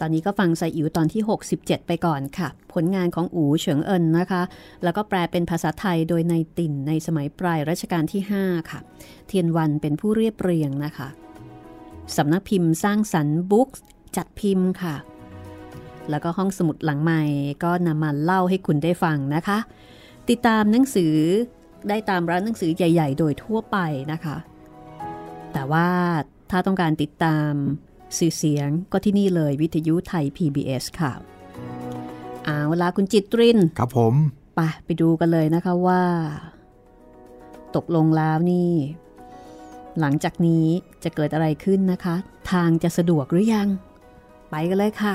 ตอนนี้ก็ฟังไซอิ๋วตอนที่ 67 ไปก่อนค่ะ ผลงานของอูเฉิงเอินนะคะ แล้วก็แปลเป็นภาษาไทยโดยในายติ่นในสมัยปลายรัชกาลที่ 5 ค่ะ เทียนวันเป็นผู้เรียบเรียงนะคะสำนักพิมพ์สร้างสรรค์บุ๊กจัดพิมพ์ค่ะ แล้วก็ห้องสมุดหลังใหม่ก็นำมาเล่าให้คุณได้ฟังนะคะ ติดตามหนังสือได้ตามร้านหนังสือใหญ่ ๆ โดยทั่วไปนะคะ แต่ว่าถ้าต้องการติดตาม สื่อเสียงก็ที่นี่เลยวิทยุไทย PBS ค่ะ เอาละคุณจิตริน ครับผมไปไปดูกันเลยนะคะว่า ตกลงแล้วนี่ หลังจากนี้จะเกิดอะไรขึ้นนะคะ ทางจะสะดวกหรือยัง ไปกันเลยค่ะ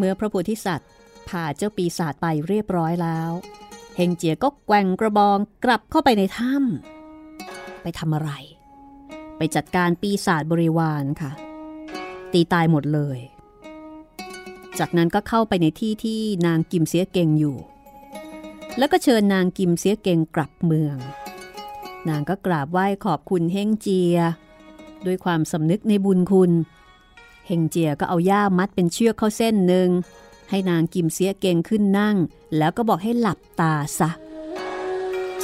เมื่อพระโพธิสัตว์พาเจ้าปีศาจไปเรียบร้อยแล้วเฮงเจียก็แกว่งกระบองกลับเข้าไปในถ้ำไปทำอะไร ไปจัดการปีศาจบริวารค่ะ ตีตายหมดเลย จากนั้นก็เข้าไปในที่ที่นางกิมเสียเก่งอยู่ แล้วก็เชิญนางกิมเสียเก่งกลับเมือง นางก็กราบไหว้ขอบคุณเฮงเจีย ด้วยความสำนึกในบุญคุณ ฮงเจียก็เอาย่ามัดเป็นเชือกเข้าเส้นหนึ่งให้นางกิมเสียเก่งขึ้นนั่ง แล้วก็บอกให้หลับตาซะ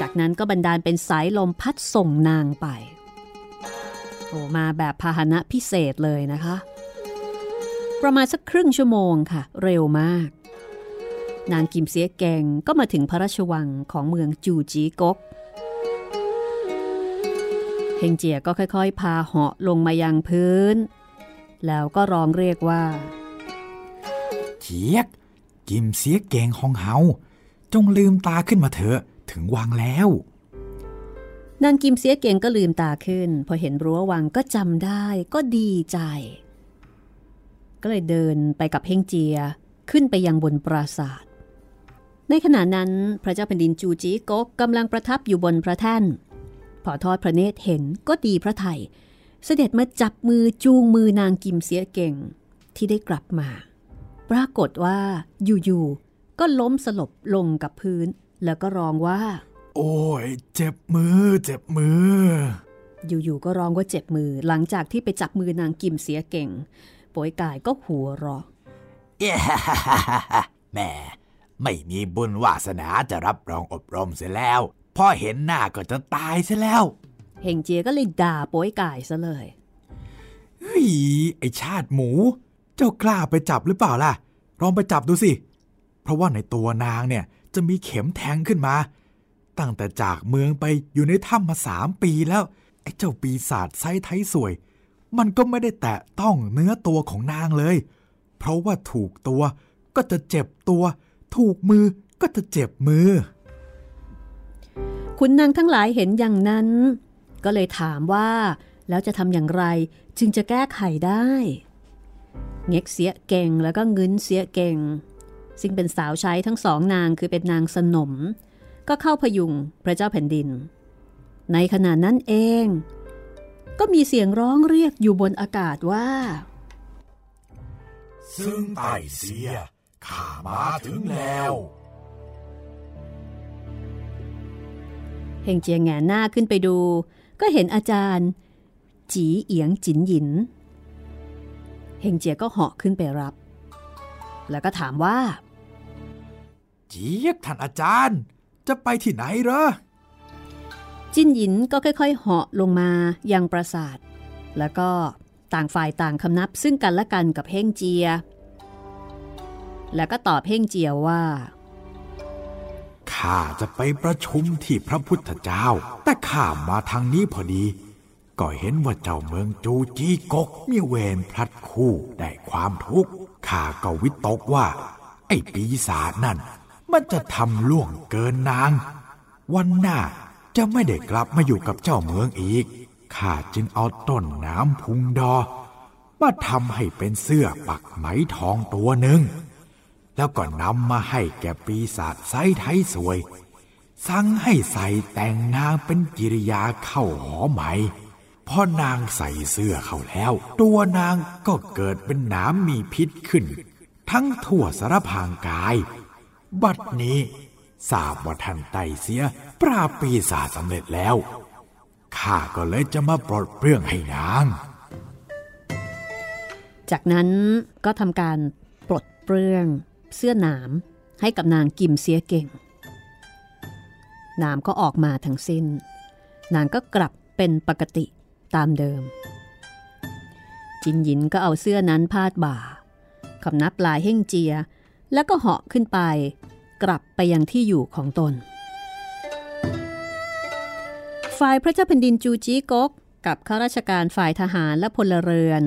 จากนั้นก็บันดาลเป็นสายลมพัดส่งนางไป โอ้มาแบบพาหนะพิเศษเลยนะคะ ประมาณสักครึ่งชั่วโมงค่ะ เร็วมาก นางกิมเสียเก่งก็มาถึงพระราชวังของเมืองจูจีกกเฮงเจียก็ค่อยๆ พาเหาะลงมายังพื้น แล้วก็ร้องเรียกว่าเจียก กิมเสียเก่งของเฮาจงลืมตาขึ้นมาเถอะถึงวังแล้วนางกิมเสียเก่งก็ลืมตาขึ้น พอเห็นรั้ววังก็จำได้ก็ดีใจ ก็เลยเดินไปกับเฮงเจียขึ้นไปยังบนปราสาทในขณะนั้นพระเจ้าแผ่นดินจูจีกกกำลังประทับอยู่บนพระแท่น พอทอดพระเนตรเห็นก็ดีพระไทย เสด็จมาจับมือจูงมือนางกิมเสียเก่งที่ได้กลับมา ปรากฏว่าอยู่ๆก็ล้มสลบลงกับพื้น แล้วก็ร้องว่า โอ้ยเจ็บมือ เจ็บมือ อยู่ๆก็ร้องว่าเจ็บมือ หลังจากที่ไปจับมือนางกิมเสียเก่งป่วยกายก็หัวเราะแหม่ไม่มีบุญวาสนาจะรับรองอบรมเสียแล้วพอเห็นหน้าก็จะตายเสียแล้ว เฮงเจียก็เลยด่าป่วยกายซะเลยเฮ้ยไอชาติหมู เจ้ากล้าไปจับหรือเปล่าล่ะลองไปจับดูสิ เพราะว่าในตัวนางเนี่ยจะมีเข็มแทงขึ้นมา ตั้งแต่จากเมืองไปอยู่ในถ้ำมาสามปีแล้ว ไอ้เจ้าปีศาจไซไทยสวย มันก็ไม่ได้แตะต้องเนื้อตัวของนางเลย เพราะว่าถูกตัวก็จะเจ็บตัว ถูกมือก็จะเจ็บมือ คุณนางทั้งหลายเห็นอย่างนั้น ก็เลยถามว่า แล้วจะทำอย่างไรจึงจะแก้ไขได้ เง็กเสียเก่งแล้วก็เงินเสียเก่ง ซึ่งเป็นสาวใช้ทั้งสองนางคือเป็นนางสนม ก็เข้าพยุงพระเจ้าแผ่นดิน ในขณะนั้นเอง ก็มีเสียงร้องเรียกอยู่บนอากาศว่า ซึ่งไต่เสียข้ามาถึงแล้วเฮงเจียแงนหน้าขึ้นไปดู ก็เห็นอาจารย์ จีเอียงจินหยินเฮงเจียก็เหาะขึ้นไปรับ แล้วก็ถามว่าเจี๊ยกท่านอาจารย์ จะไปที่ไหนเหรอ จินหยินก็ค่อยๆ เหาะลงมายังปราสาท แล้วก็ต่างฝ่ายต่างคำนับซึ่งกันและกันกับเฮงเจีย แล้วก็ตอบเฮงเจียว่า ข้าจะไปประชุมที่พระพุทธเจ้า แต่ข้ามาทางนี้พอดี ก็เห็นว่าเจ้าเมืองจูจีกกมีเวรพลัดคู่ได้ความทุกข์ข้าก็วิตกว่า ไอ้ปีศาจนั่น มันจะทำล่วงเกินนาง วันหน้าจะไม่ได้กลับมาอยู่กับเจ้าเมืองอีกข้าจึงเอาต้นน้ำพุงดอมาทำให้เป็นเสื้อปักไหมทองตัวหนึ่ง แล้วก็นำมาให้แก่ปีศาจไซไทยสวย สั่งให้ใส่แต่งนางเป็นกิริยาเข้าหอไหมพอนางใส่เสื้อเข้าแล้ว ตัวนางก็เกิดเป็นนามมีพิษขึ้น ทั้งทั่วสารพางกาย บัดนี้ทราบว่าท่านไตเสีย ปราปีศาจสำเร็จแล้วข้าก็เลยจะมาปลดเปลื้องให้นาง จากนั้นก็ทำการปลดเปลื้อง เสื้อหนามให้กับนางกิมเสียเก่ง นามก็ออกมาทั้งสิ้น นางก็กลับเป็นปกติตามเดิม จินหยินก็เอาเสื้อนั้นพาดบ่าคำนับลายเฮ่งเจีย แล้วก็เหาะขึ้นไป กลับไปยังที่อยู่ของตน ฝ่ายพระเจ้าแผ่นดินจูจีกกกับข้าราชการฝ่ายทหารและพลเรือน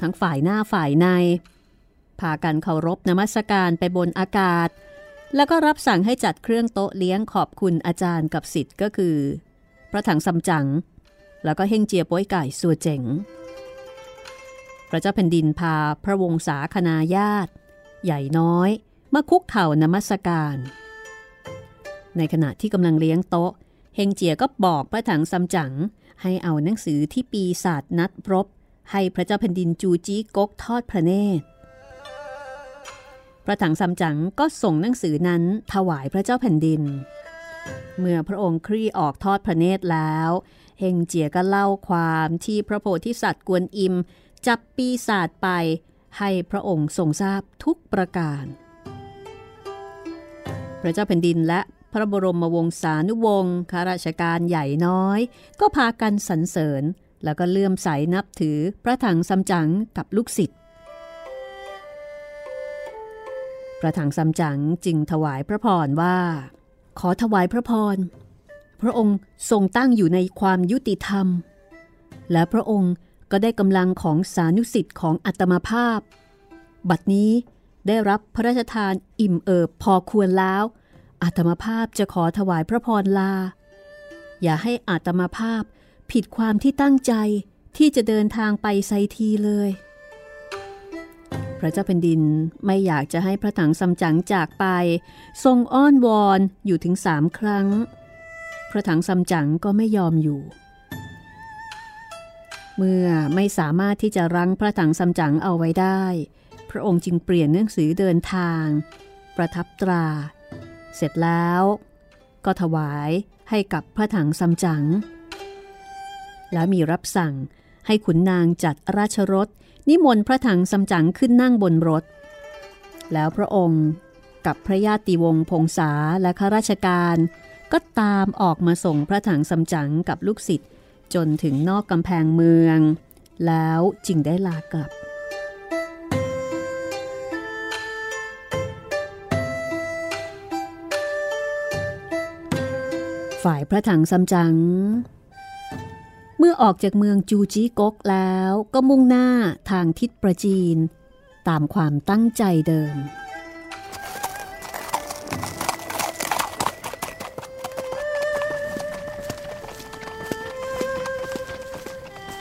ทั้งฝ่ายหน้าฝ่ายใน พากันเคารพนมัสการไปบนอากาศ แล้วก็รับสั่งให้จัดเครื่องโต๊ะเลี้ยงขอบคุณอาจารย์กับสิทธิ์ก็คือ พระถังซัมจั๋งแล้วก็เฮงเจียป้อยไก่สัวเจ๋ง พระเจ้าแผ่นดินพาพระวงศาคณาญาติ ใหญ่น้อย มาคุกเข่านมัสการ ในขณะที่กำลังเลี้ยงโต๊ะเฮงเจียก็บอกพระถังซัมจั๋งให้เอาหนังสือที่ปีศาจนัดรบ ให้พระเจ้าแผ่นดินจูจีกกทอดพระเนตร ระถังซัมจั๋งก็ส่งหนังสือนั้นถวายพระเจ้าแผ่นดิน เมื่อพระองค์คลี่ออกทอดพระเนตรแล้ว เฮงเจียก็เล่าความที่พระโพธิสัตว์กวนอิม จับปีศาจไป ให้พระองค์ทรงทราบทุกประการ พระเจ้าแผ่นดินและพระบรมวงศานุวงศ์ข้าราชการใหญ่น้อย ก็พากันสรรเสริญ แล้วก็เลื่อมใสนับถือพระถังซัมจั๋งกับลูกศิษย์ พระถังซัมจั๋งจึงถวายพระพรว่า ขอถวายพระพร พระองค์ทรงตั้งอยู่ในความยุติธรรม และพระองค์ก็ได้กำลังของสานุสิทธิ์ของอัตมาภาพ บัดนี้ได้รับพระราชทานอิ่มเอิบพอควรแล้วอาตมาภาพจะขอถวายพระพรลา อย่าให้อาตมาภาพผิดความที่ตั้งใจที่จะเดินทางไปไซทีเลย พระเจ้าแผ่นดินไม่อยากจะให้พระถังซัมจั๋งจากไป ทรงอ้อนวอนอยู่ถึงสามครั้ง พระถังซัมจั๋งก็ไม่ยอมอยู่ เมื่อไม่สามารถที่จะรั้งพระถังซัมจั๋งเอาไว้ได้ พระองค์จึงเปลี่ยนหนังสือเดินทาง ประทับตรา เสร็จแล้ว ก็ถวายให้กับพระถังซัมจั๋งและมีรับสั่งให้ขุนนางจัดราชรถ นิมนต์พระถังซัมจั๋งขึ้นนั่งบนรถ แล้วพระองค์กับพระญาติวงศ์พงษาและข้าราชการก็ตามออกมาส่งพระถังซัมจั๋งกับลูกศิษย์จนถึงนอกกำแพงเมือง แล้วจึงได้ลากลับ ฝ่ายพระถังซัมจั๋ง เมื่อออกจากเมืองจูจีกกแล้วก็มุ่งหน้าทางทิศประจีน ตามความตั้งใจเดิม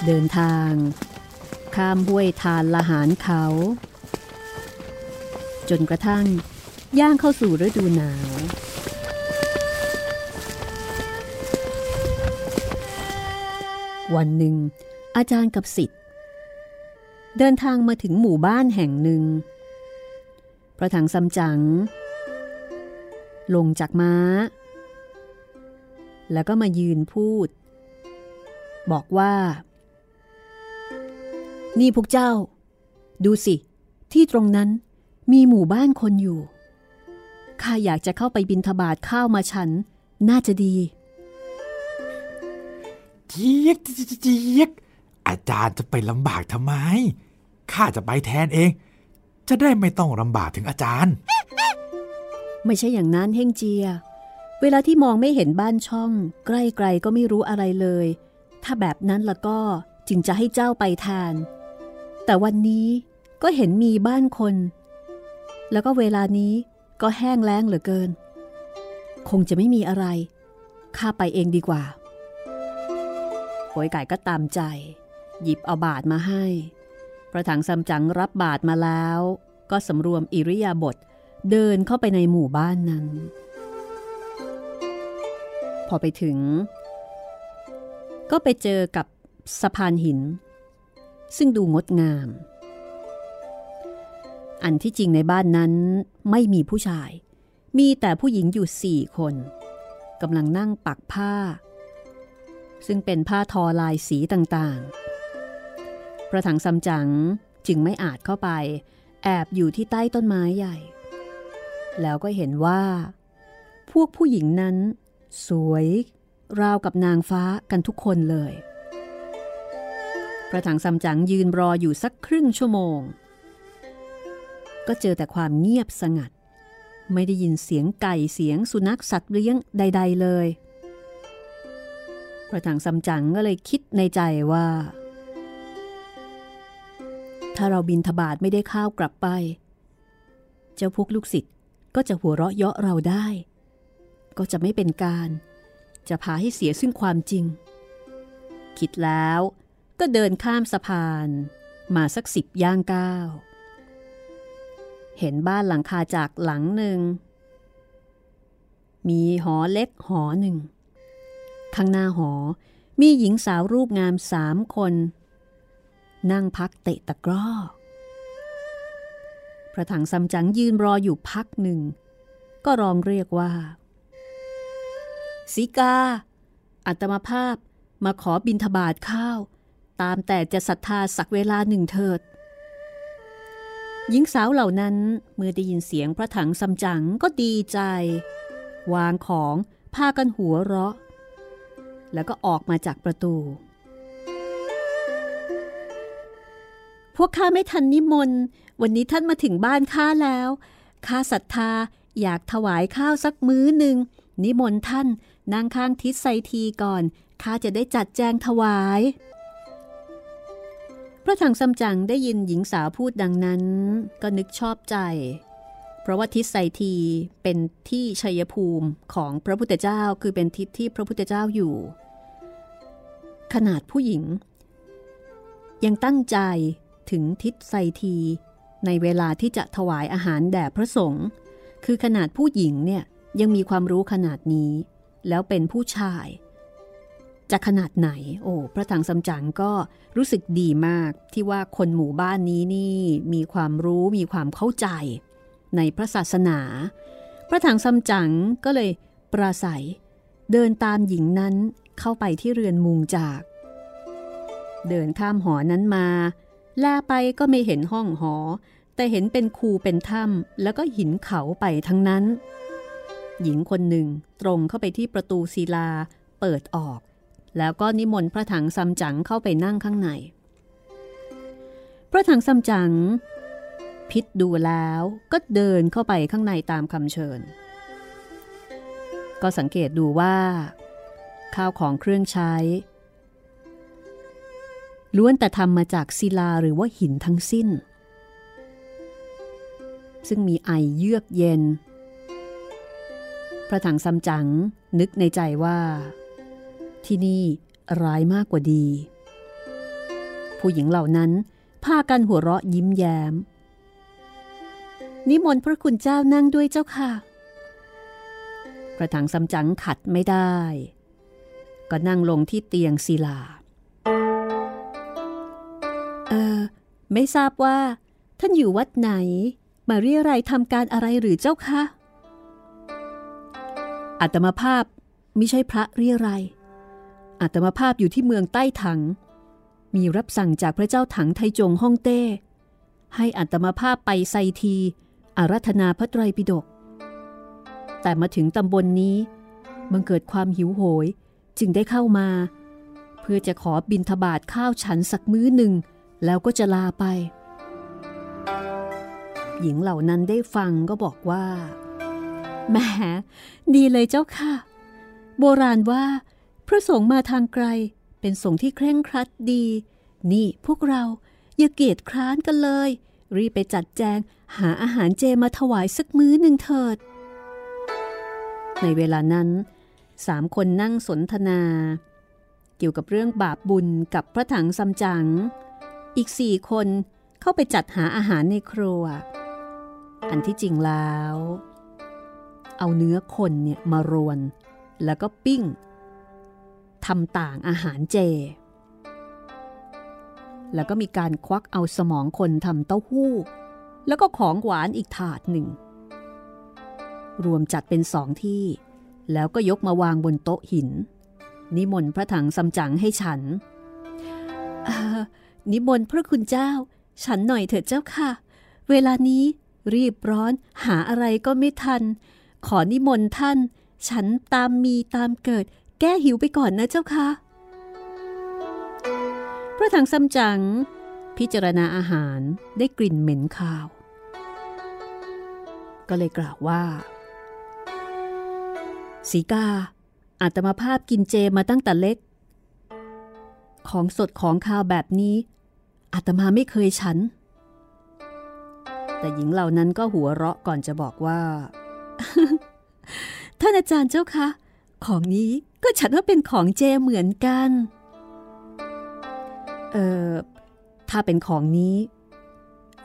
เดินทาง ข้ามห้วยทานละหารเขา จนกระทั่งย่างเข้าสู่ฤดูหนาว วันหนึ่ง อาจารย์กับสิทธิ์เดินทางมาถึงหมู่บ้านแห่งหนึ่ง พระถังซัมจั๋งลงจากม้า แล้วก็มายืนพูด บอกว่า นี่พวกเจ้า ดูสิ ที่ตรงนั้นมีหมู่บ้านคนอยู่ ข้าอยากจะเข้าไปบินทบาทข้าวมาฉัน น่าจะดี จี๊ยกเจี๊ยกอาจารย์จะไปลำบากทำไม ข้าจะไปแทนเอง จะได้ไม่ต้องลำบากถึงอาจารย์ ไม่ใช่อย่างนั้นเฮงเจีย เวลาที่มองไม่เห็นบ้านช่อง ใกล้ๆก็ไม่รู้อะไรเลย ถ้าแบบนั้นละก็จึงจะให้เจ้าไปแทนแต่วันนี้ก็เห็นมีบ้านคน แล้วก็เวลานี้ก็แห้งแล้งเหลือเกิน คงจะไม่มีอะไร ข้าไปเองดีกว่า ยไก่ก็ตามใจ หยิบเอาบาทมาให้ พระถังซัมจั๋งรับบาทมาแล้ว ก็สำรวมอิริยาบถเดินเข้าไปในหมู่บ้านนั้น พอไปถึง ก็ไปเจอกับสะพานหิน ซึ่งดูงดงาม อันที่จริงในบ้านนั้นไม่มีผู้ชาย มีแต่ผู้หญิงอยู่สี่คนกำลังนั่งปักผ้า ซึ่งเป็นผ้าทอลายสีต่างๆ พระถังซัมจั๋งจึงไม่อาจเข้าไป แอบอยู่ที่ใต้ต้นไม้ใหญ่ แล้วก็เห็นว่า พวกผู้หญิงนั้น สวย ราวกับนางฟ้ากันทุกคนเลย พระถังซัมจั๋งยืนรออยู่สักครึ่งชั่วโมง ก็เจอแต่ความเงียบสงัด ไม่ได้ยินเสียงไก่เสียงสุนัขสัตว์เลี้ยงใด ๆ เลย พระถังซัมจั๋งก็เลยคิดในใจว่า ถ้าเราบินทบาทไม่ได้ข้าวกลับไป เจ้าพวกลูกศิษย์ก็จะหัวเราะเยาะเราได้ ก็จะไม่เป็นการ จะพาให้เสียซึ่งความจริง คิดแล้วก็เดินข้ามสะพานมาสักสิบย่างก้าวเห็นบ้านหลังคาจากหลังหนึ่ง มีหอเล็กหอหนึ่ง ข้างหน้าหอ มีหญิงสาวรูปงามสามคน นั่งพักเตะตะกร้อ พระถังซัมจั๋งยืนรออยู่พักหนึ่ง ก็ร้องเรียกว่าสีกา อัตมาภาพมาขอบินทบาทข้าว ตามแต่จะศรัทธาสักเวลาหนึ่งเถิด หญิงสาวเหล่านั้นเมื่อได้ยินเสียงพระถังซัมจั๋งก็ดีใจ วางของพากันหัวเราะ แล้วก็ออกมาจากประตู พวกข้าไม่ทันนิมนต์ วันนี้ท่านมาถึงบ้านข้าแล้ว ข้าศรัทธาอยากถวายข้าวสักมื้อหนึ่ง นิมนต์ท่านนั่งข้างทิศไซทีก่อน ข้าจะได้จัดแจงถวาย พระถังซัมจั๋งได้ยินหญิงสาวพูดดังนั้น ก็นึกชอบใจ เพราะว่าทิศไซทีเป็นที่ชัยภูมิของพระพุทธเจ้าคือเป็นทิศที่พระพุทธเจ้าอยู่ ขนาดผู้หญิง ยังตั้งใจถึงทิศไซทีในเวลาที่จะถวายอาหารแด่พระสงฆ์คือขนาดผู้หญิงเนี่ยยังมีความรู้ขนาดนี้ แล้วเป็นผู้ชาย จะขนาดไหน โอ้พระถังซัมจั๋งก็รู้สึกดีมากที่ว่าคนหมู่บ้านนี้นี่มีความรู้มีความเข้าใจ ในพระศาสนา พระถังซัมจั๋งก็เลยปราศัย เดินตามหญิงนั้นเข้าไปที่เรือนมุงจาก เดินข้ามหอนั้นมาแลไปก็ไม่เห็นห้องหอ แต่เห็นเป็นคูเป็นถ้ำแล้วก็หินเขาไปทั้งนั้น หญิงคนหนึ่งตรงเข้าไปที่ประตูศิลาเปิดออก แล้วก็นิมนต์พระถังซัมจั๋งเข้าไปนั่งข้างใน พระถังซัมจั๋ง พิษดูแล้วก็เดินเข้าไปข้างในตามคำเชิญ ก็สังเกตดูว่า ข้าวของเครื่องใช้ ล้วนแต่ทำมาจากศิลาหรือว่าหินทั้งสิ้น ซึ่งมีไอเยือกเย็น พระถังซัมจั๋งนึกในใจว่า ที่นี่ร้ายมากกว่าดี ผู้หญิงเหล่านั้นพากันหัวเราะยิ้มแย้ม นิมนต์พระคุณเจ้านั่งด้วยเจ้าค่ะพระถังสำจังขัดไม่ได้ ก็นั่งลงที่เตียงศิลา เออ ไม่ทราบว่า ท่านอยู่วัดไหน มาเรียอะไรทำการอะไรหรือเจ้าคะอัตมาภาพไม่ใช่พระเรียอะไรอัตมาภาพอยู่ที่เมืองใต้ถัง มีรับสั่งจากพระเจ้าถังไทจงฮ่องเต้ ให้อัตมาภาพไปไซที อารัธนาพระไตรปิฎกแต่มาถึงตำบลนนี้บังเกิดความหิวโหยจึงได้เข้ามา เพื่อจะขอบินทบาทข้าวฉันสักมื้อหนึ่ง แล้วก็จะลาไป หญิงเหล่านั้นได้ฟังก็บอกว่าแหมดีเลยเจ้าค่ะ โบราณว่า พระสงฆ์มาทางไกลเป็นสงฆ์ที่เคร่งครัดดี นี่พวกเราอย่าเกียจคร้านกันเลย รีบไปจัดแจงหาอาหารเจมาถวายสักมื้อหนึ่งเถิด ในเวลานั้นสามคนนั่งสนทนา เกี่ยวกับเรื่องบาปบุญกับพระถังซัมจั๋งอีกสี่คนเข้าไปจัดหาอาหารในครัว อันที่จริงแล้ว เอาเนื้อคนเนี่ยมารวน แล้วก็ปิ้งทำต่างอาหารเจ แล้วก็มีการควักเอาสมองคนทำเต้าหู้ แล้วก็ของหวานอีกถาดหนึ่ง รวมจัดเป็นสองที่ แล้วก็ยกมาวางบนโต๊ะหิน นิมนต์พระถังซัมจั๋งให้ฉัน นิมนต์พระคุณเจ้า ฉันหน่อยเถิดเจ้าค่ะ เวลานี้รีบร้อนหาอะไรก็ไม่ทัน ขอนิมนต์ท่าน ฉันตามมีตามเกิด แก้หิวไปก่อนนะเจ้าค่ะ พระถังซัมจั๋งพิจารณาอาหารได้กลิ่นเหม็นคาว ก็เลยกล่าวว่า สีกาอาตมาภาพกินเจมาตั้งแต่เล็ก ของสดของคาวแบบนี้ อาตมาไม่เคยฉัน แต่หญิงเหล่านั้นก็หัวเราะก่อนจะบอกว่า ท่านอาจารย์เจ้าคะ ของนี้ก็ฉันว่าเป็นของเจเหมือนกัน เออถ้าเป็นของนี้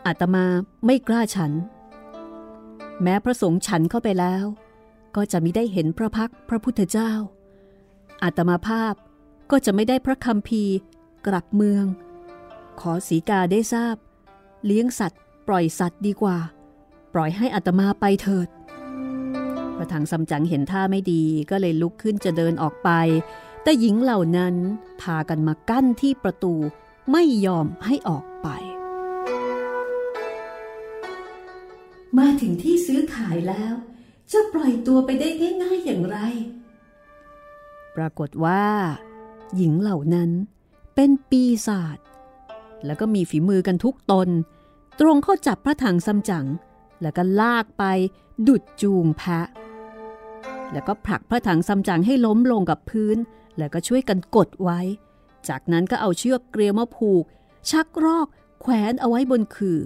อาตมาไม่กล้าฉัน แม้พระสงฆ์ฉันเข้าไปแล้ว ก็จะไม่ได้เห็นพระพักพระพุทธเจ้า อาตมาภาพก็จะไม่ได้พระคำพีกลับเมือง ขอสีกาได้ทราบ เลี้ยงสัตว์ ปล่อยสัตว์ดีกว่า ปล่อยให้อาตมาไปเถิด พระถังซัมจั๋งเห็นท่าไม่ดีก็เลยลุกขึ้นจะเดินออกไป แต่หญิงเหล่านั้นพากันมากั้นที่ประตูไม่ยอมให้ออกไป มาถึงที่ซื้อขายแล้ว จะปล่อยตัวไปได้ง่ายๆอย่างไร ปรากฏว่า หญิงเหล่านั้นเป็นปีศาจแล้วก็มีฝีมือกันทุกตน ตรงเข้าจับพระถังซัมจั๋งแล้วก็ลากไปดุดจูงแพะ แล้วก็ผลักพระถังซัมจั๋งให้ล้มลงกับพื้น แล้วก็ช่วยกันกดไว้ จากนั้นก็เอาเชือกเกลียวมาผูก ชักรอกแขวนเอาไว้บนคือ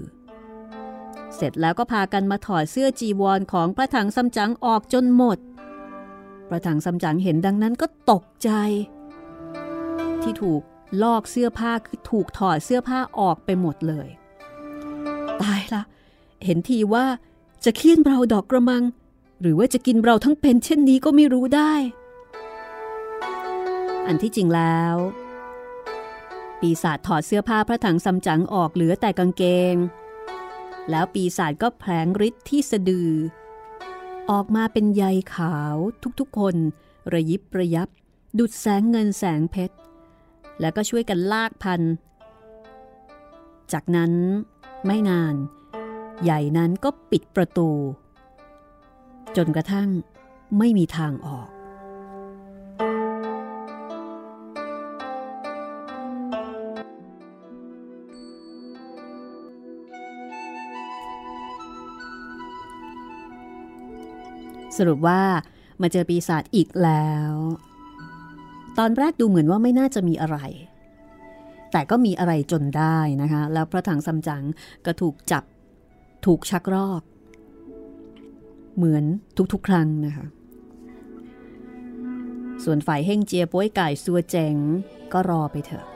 เสร็จแล้วก็พากันมาถอดเสื้อจีวรของพระถังซัมจั๋งออกจนหมด พระถังซัมจั๋งเห็นดังนั้นก็ตกใจ ที่ถูกลอกเสื้อผ้าคือถูกถอดเสื้อผ้าออกไปหมดเลย ตายละ เห็นทีว่าจะเคี่ยนเราดอกกระมัง หรือว่าจะกินเราทั้งเป็นเช่นนี้ก็ไม่รู้ได้ อันที่จริงแล้ว ปีศาจถอดเสื้อผ้าพระถังซัมจั๋งออกเหลือแต่กางเกง แล้วปีศาจก็แผลงฤทธิ์ที่สะดือ ออกมาเป็นใยขาวทุกๆคน ระยิบระยับ ดุดแสงเงินแสงเพชร แล้วก็ช่วยกันลากพัน จากนั้นไม่นาน ใหญ่นั้นก็ปิดประตู จนกระทั่งไม่มีทางออก สรุปว่ามาเจอปีศาจอีกแล้ว ตอนแรกดูเหมือนว่าไม่น่าจะมีอะไร แต่ก็มีอะไรจนได้นะคะ แล้วพระถังซัมจั๋งก็ถูกจับถูกชักรอก เหมือนทุกๆ ครั้งนะคะ ส่วนฝ่ายเฮ่งเจียป้วยไก่ซัวเจ๋งก็รอไปเถอะ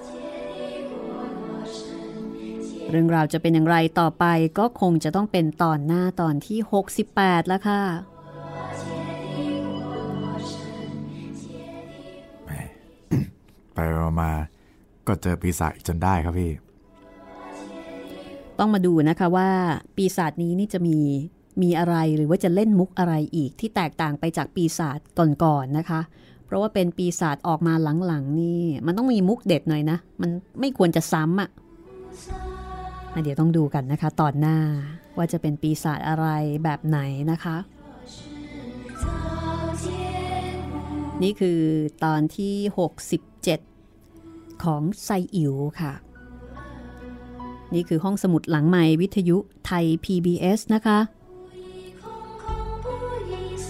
เรื่องราวจะเป็นอย่างไรต่อไปก็คงจะต้องเป็นตอนหน้าตอนที่ 68 แล้วค่ะ มา ก็เจอปีศาจอีกจนได้ครับพี่ ต้องมาดูนะคะว่า ปีศาจนี้นี่จะมีมีอะไรหรือว่าจะเล่นมุกอะไรอีกที่แตกต่างไปจากปีศาจก่อนๆนะคะ เพราะว่าเป็นปีศาจออกมาหลังๆ นี่ มันต้องมีมุกเด็ดหน่อยนะ มันไม่ควรจะซ้ำอะ่ะเดี๋ยวต้องดูกันนะคะ ตอนหน้าว่าจะเป็นปีศาจอะไรแบบไหนนะคะนี่คือตอนที่ 67 ของไซอิ๋วค่ะ นี่คือห้องสมุดหลังใหม่วิทยุไทย PBS นะคะ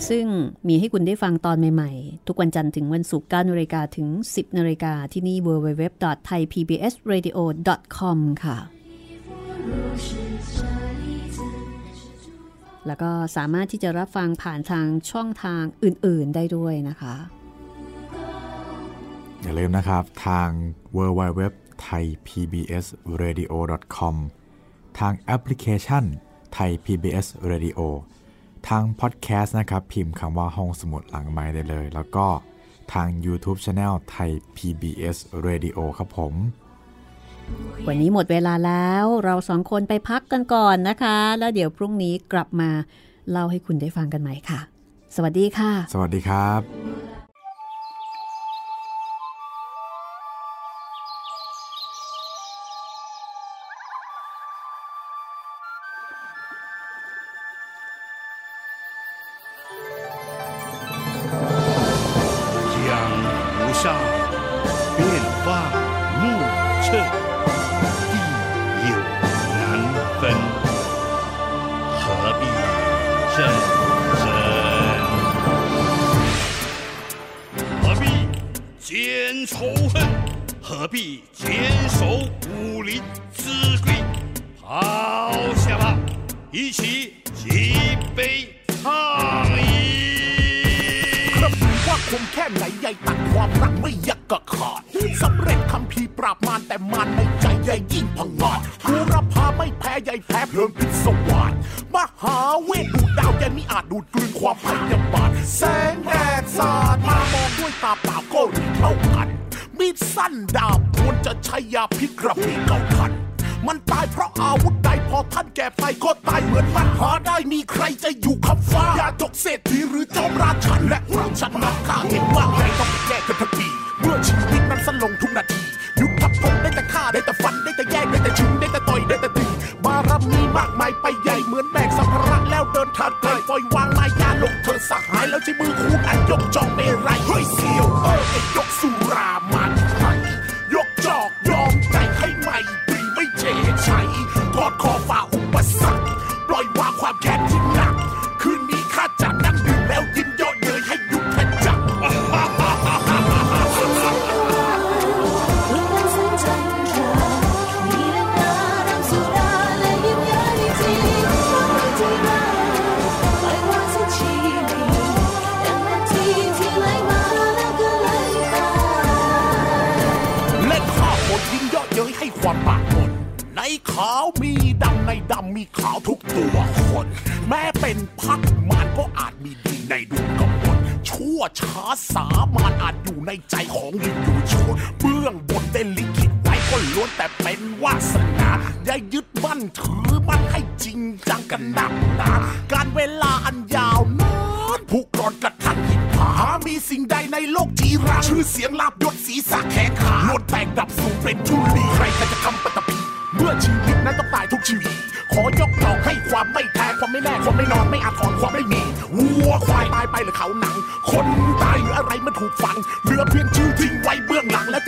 ซึ่งมีให้คุณได้ฟังตอนใหม่ ๆ ทุกวันจันทร์ถึงวันศุกร์9นาฬิกาถึง 10นาฬิกาที่นี่ www.thaipbsradio.com ค่ะแล้วก็สามารถที่จะรับฟังผ่านทางช่องทางอื่น ๆ ได้ด้วยนะคะ อย่าลืมนะครับ ทาง www thai pbs radio com ทางแอปพลิเคชันไทย PBS Radio ทางพอดแคสต์นะครับ พิมพ์คำว่าห้องสมุดหลังไม้ได้เลย แล้วก็ทาง YouTube Channel ไทย PBS Radio ครับผม วันนี้หมดเวลาแล้วเราสองคนไปพักกันก่อนนะคะ แล้วเดี๋ยวพรุ่งนี้กลับมาเล่าให้คุณได้ฟังกันใหม่ค่ะ สวัสดีค่ะ สวัสดีครับ 必坚守武林之规？抛下吧，一起举杯畅饮。 ครับว่าคมแค่ไหนใหญ่ตัดความรักไม่ยักกะขาดสำเร็จคำพีร์ปราบมารแต่มารในใจใหญ่ยิ่งพังงาดบูรพาไม่แพ้ใหญ่แพ้เพลิงพิศวาสมหาเวทดูดดาวใหญ่มิอาจดูดกลืนความพยาบาทแสงแดดสาดมามองด้วยตาเปล่าก็รู้เท่ากัน มีดสั้นดาบควรจะใช้ยาพิษกระบี่เก่าทัน มันตายเพราะอาวุธใดพอท่านแก่ไปก็ตายเหมือนมันหาได้มีใครจะอยู่ขับฟ้า อย่าจกเศรษฐีหรือจอมราชันและราชนะข้าเห็นว่าใหญ่ต้องแก้กันทันทีเมื่อชีวิตนั้นสั้นลงทุกนาที ยุทธภพได้แต่ฆ่าได้แต่ฟันได้แต่แย่งได้แต่ชิงได้แต่ต่อยได้แต่ตีบารมีมากมายไปใหญ่เหมือนแบกสัมภาระแล้วเดินทางไกลปล่อยวางมายาลงเธอสหายแล้วใช้มือคูณอันยกจองเมรัยเฮ้ยเสียวเอ้ย เป็นพักมารก็อาจมีดีในดวงกำมลชั่วช้าสามานอาจอยู่ในใจของยิงอยู่ชเบื้องบนได้ลิขิตไว้ก็ล้วนแต่เป็นวาสนาอย่ายึดมั่นถือมั่นให้จริงจังกันหนักหนาการเวลาอันยาวนานผูกรอนกระทันหินผาหามีสิ่งใดในโลกจีราชื่อเสียงลาบยศศีรษะแขนขาโลดแตกดับสูงเป็นทุลีใครจะทำปตพีเมื่อชีวิตนั้นต้องตายทุกชีวิตขอยกดอกให้ความไม่แท้ ความไม่แน่ความไม่นอนไม่อาจถอนความไม่มีวัวควายตายไปหรือเขาหนัง คนตายหรืออะไรมันถูกฝังเหลือเพียงชื่อทิ้งไว้เบื้องหลังและ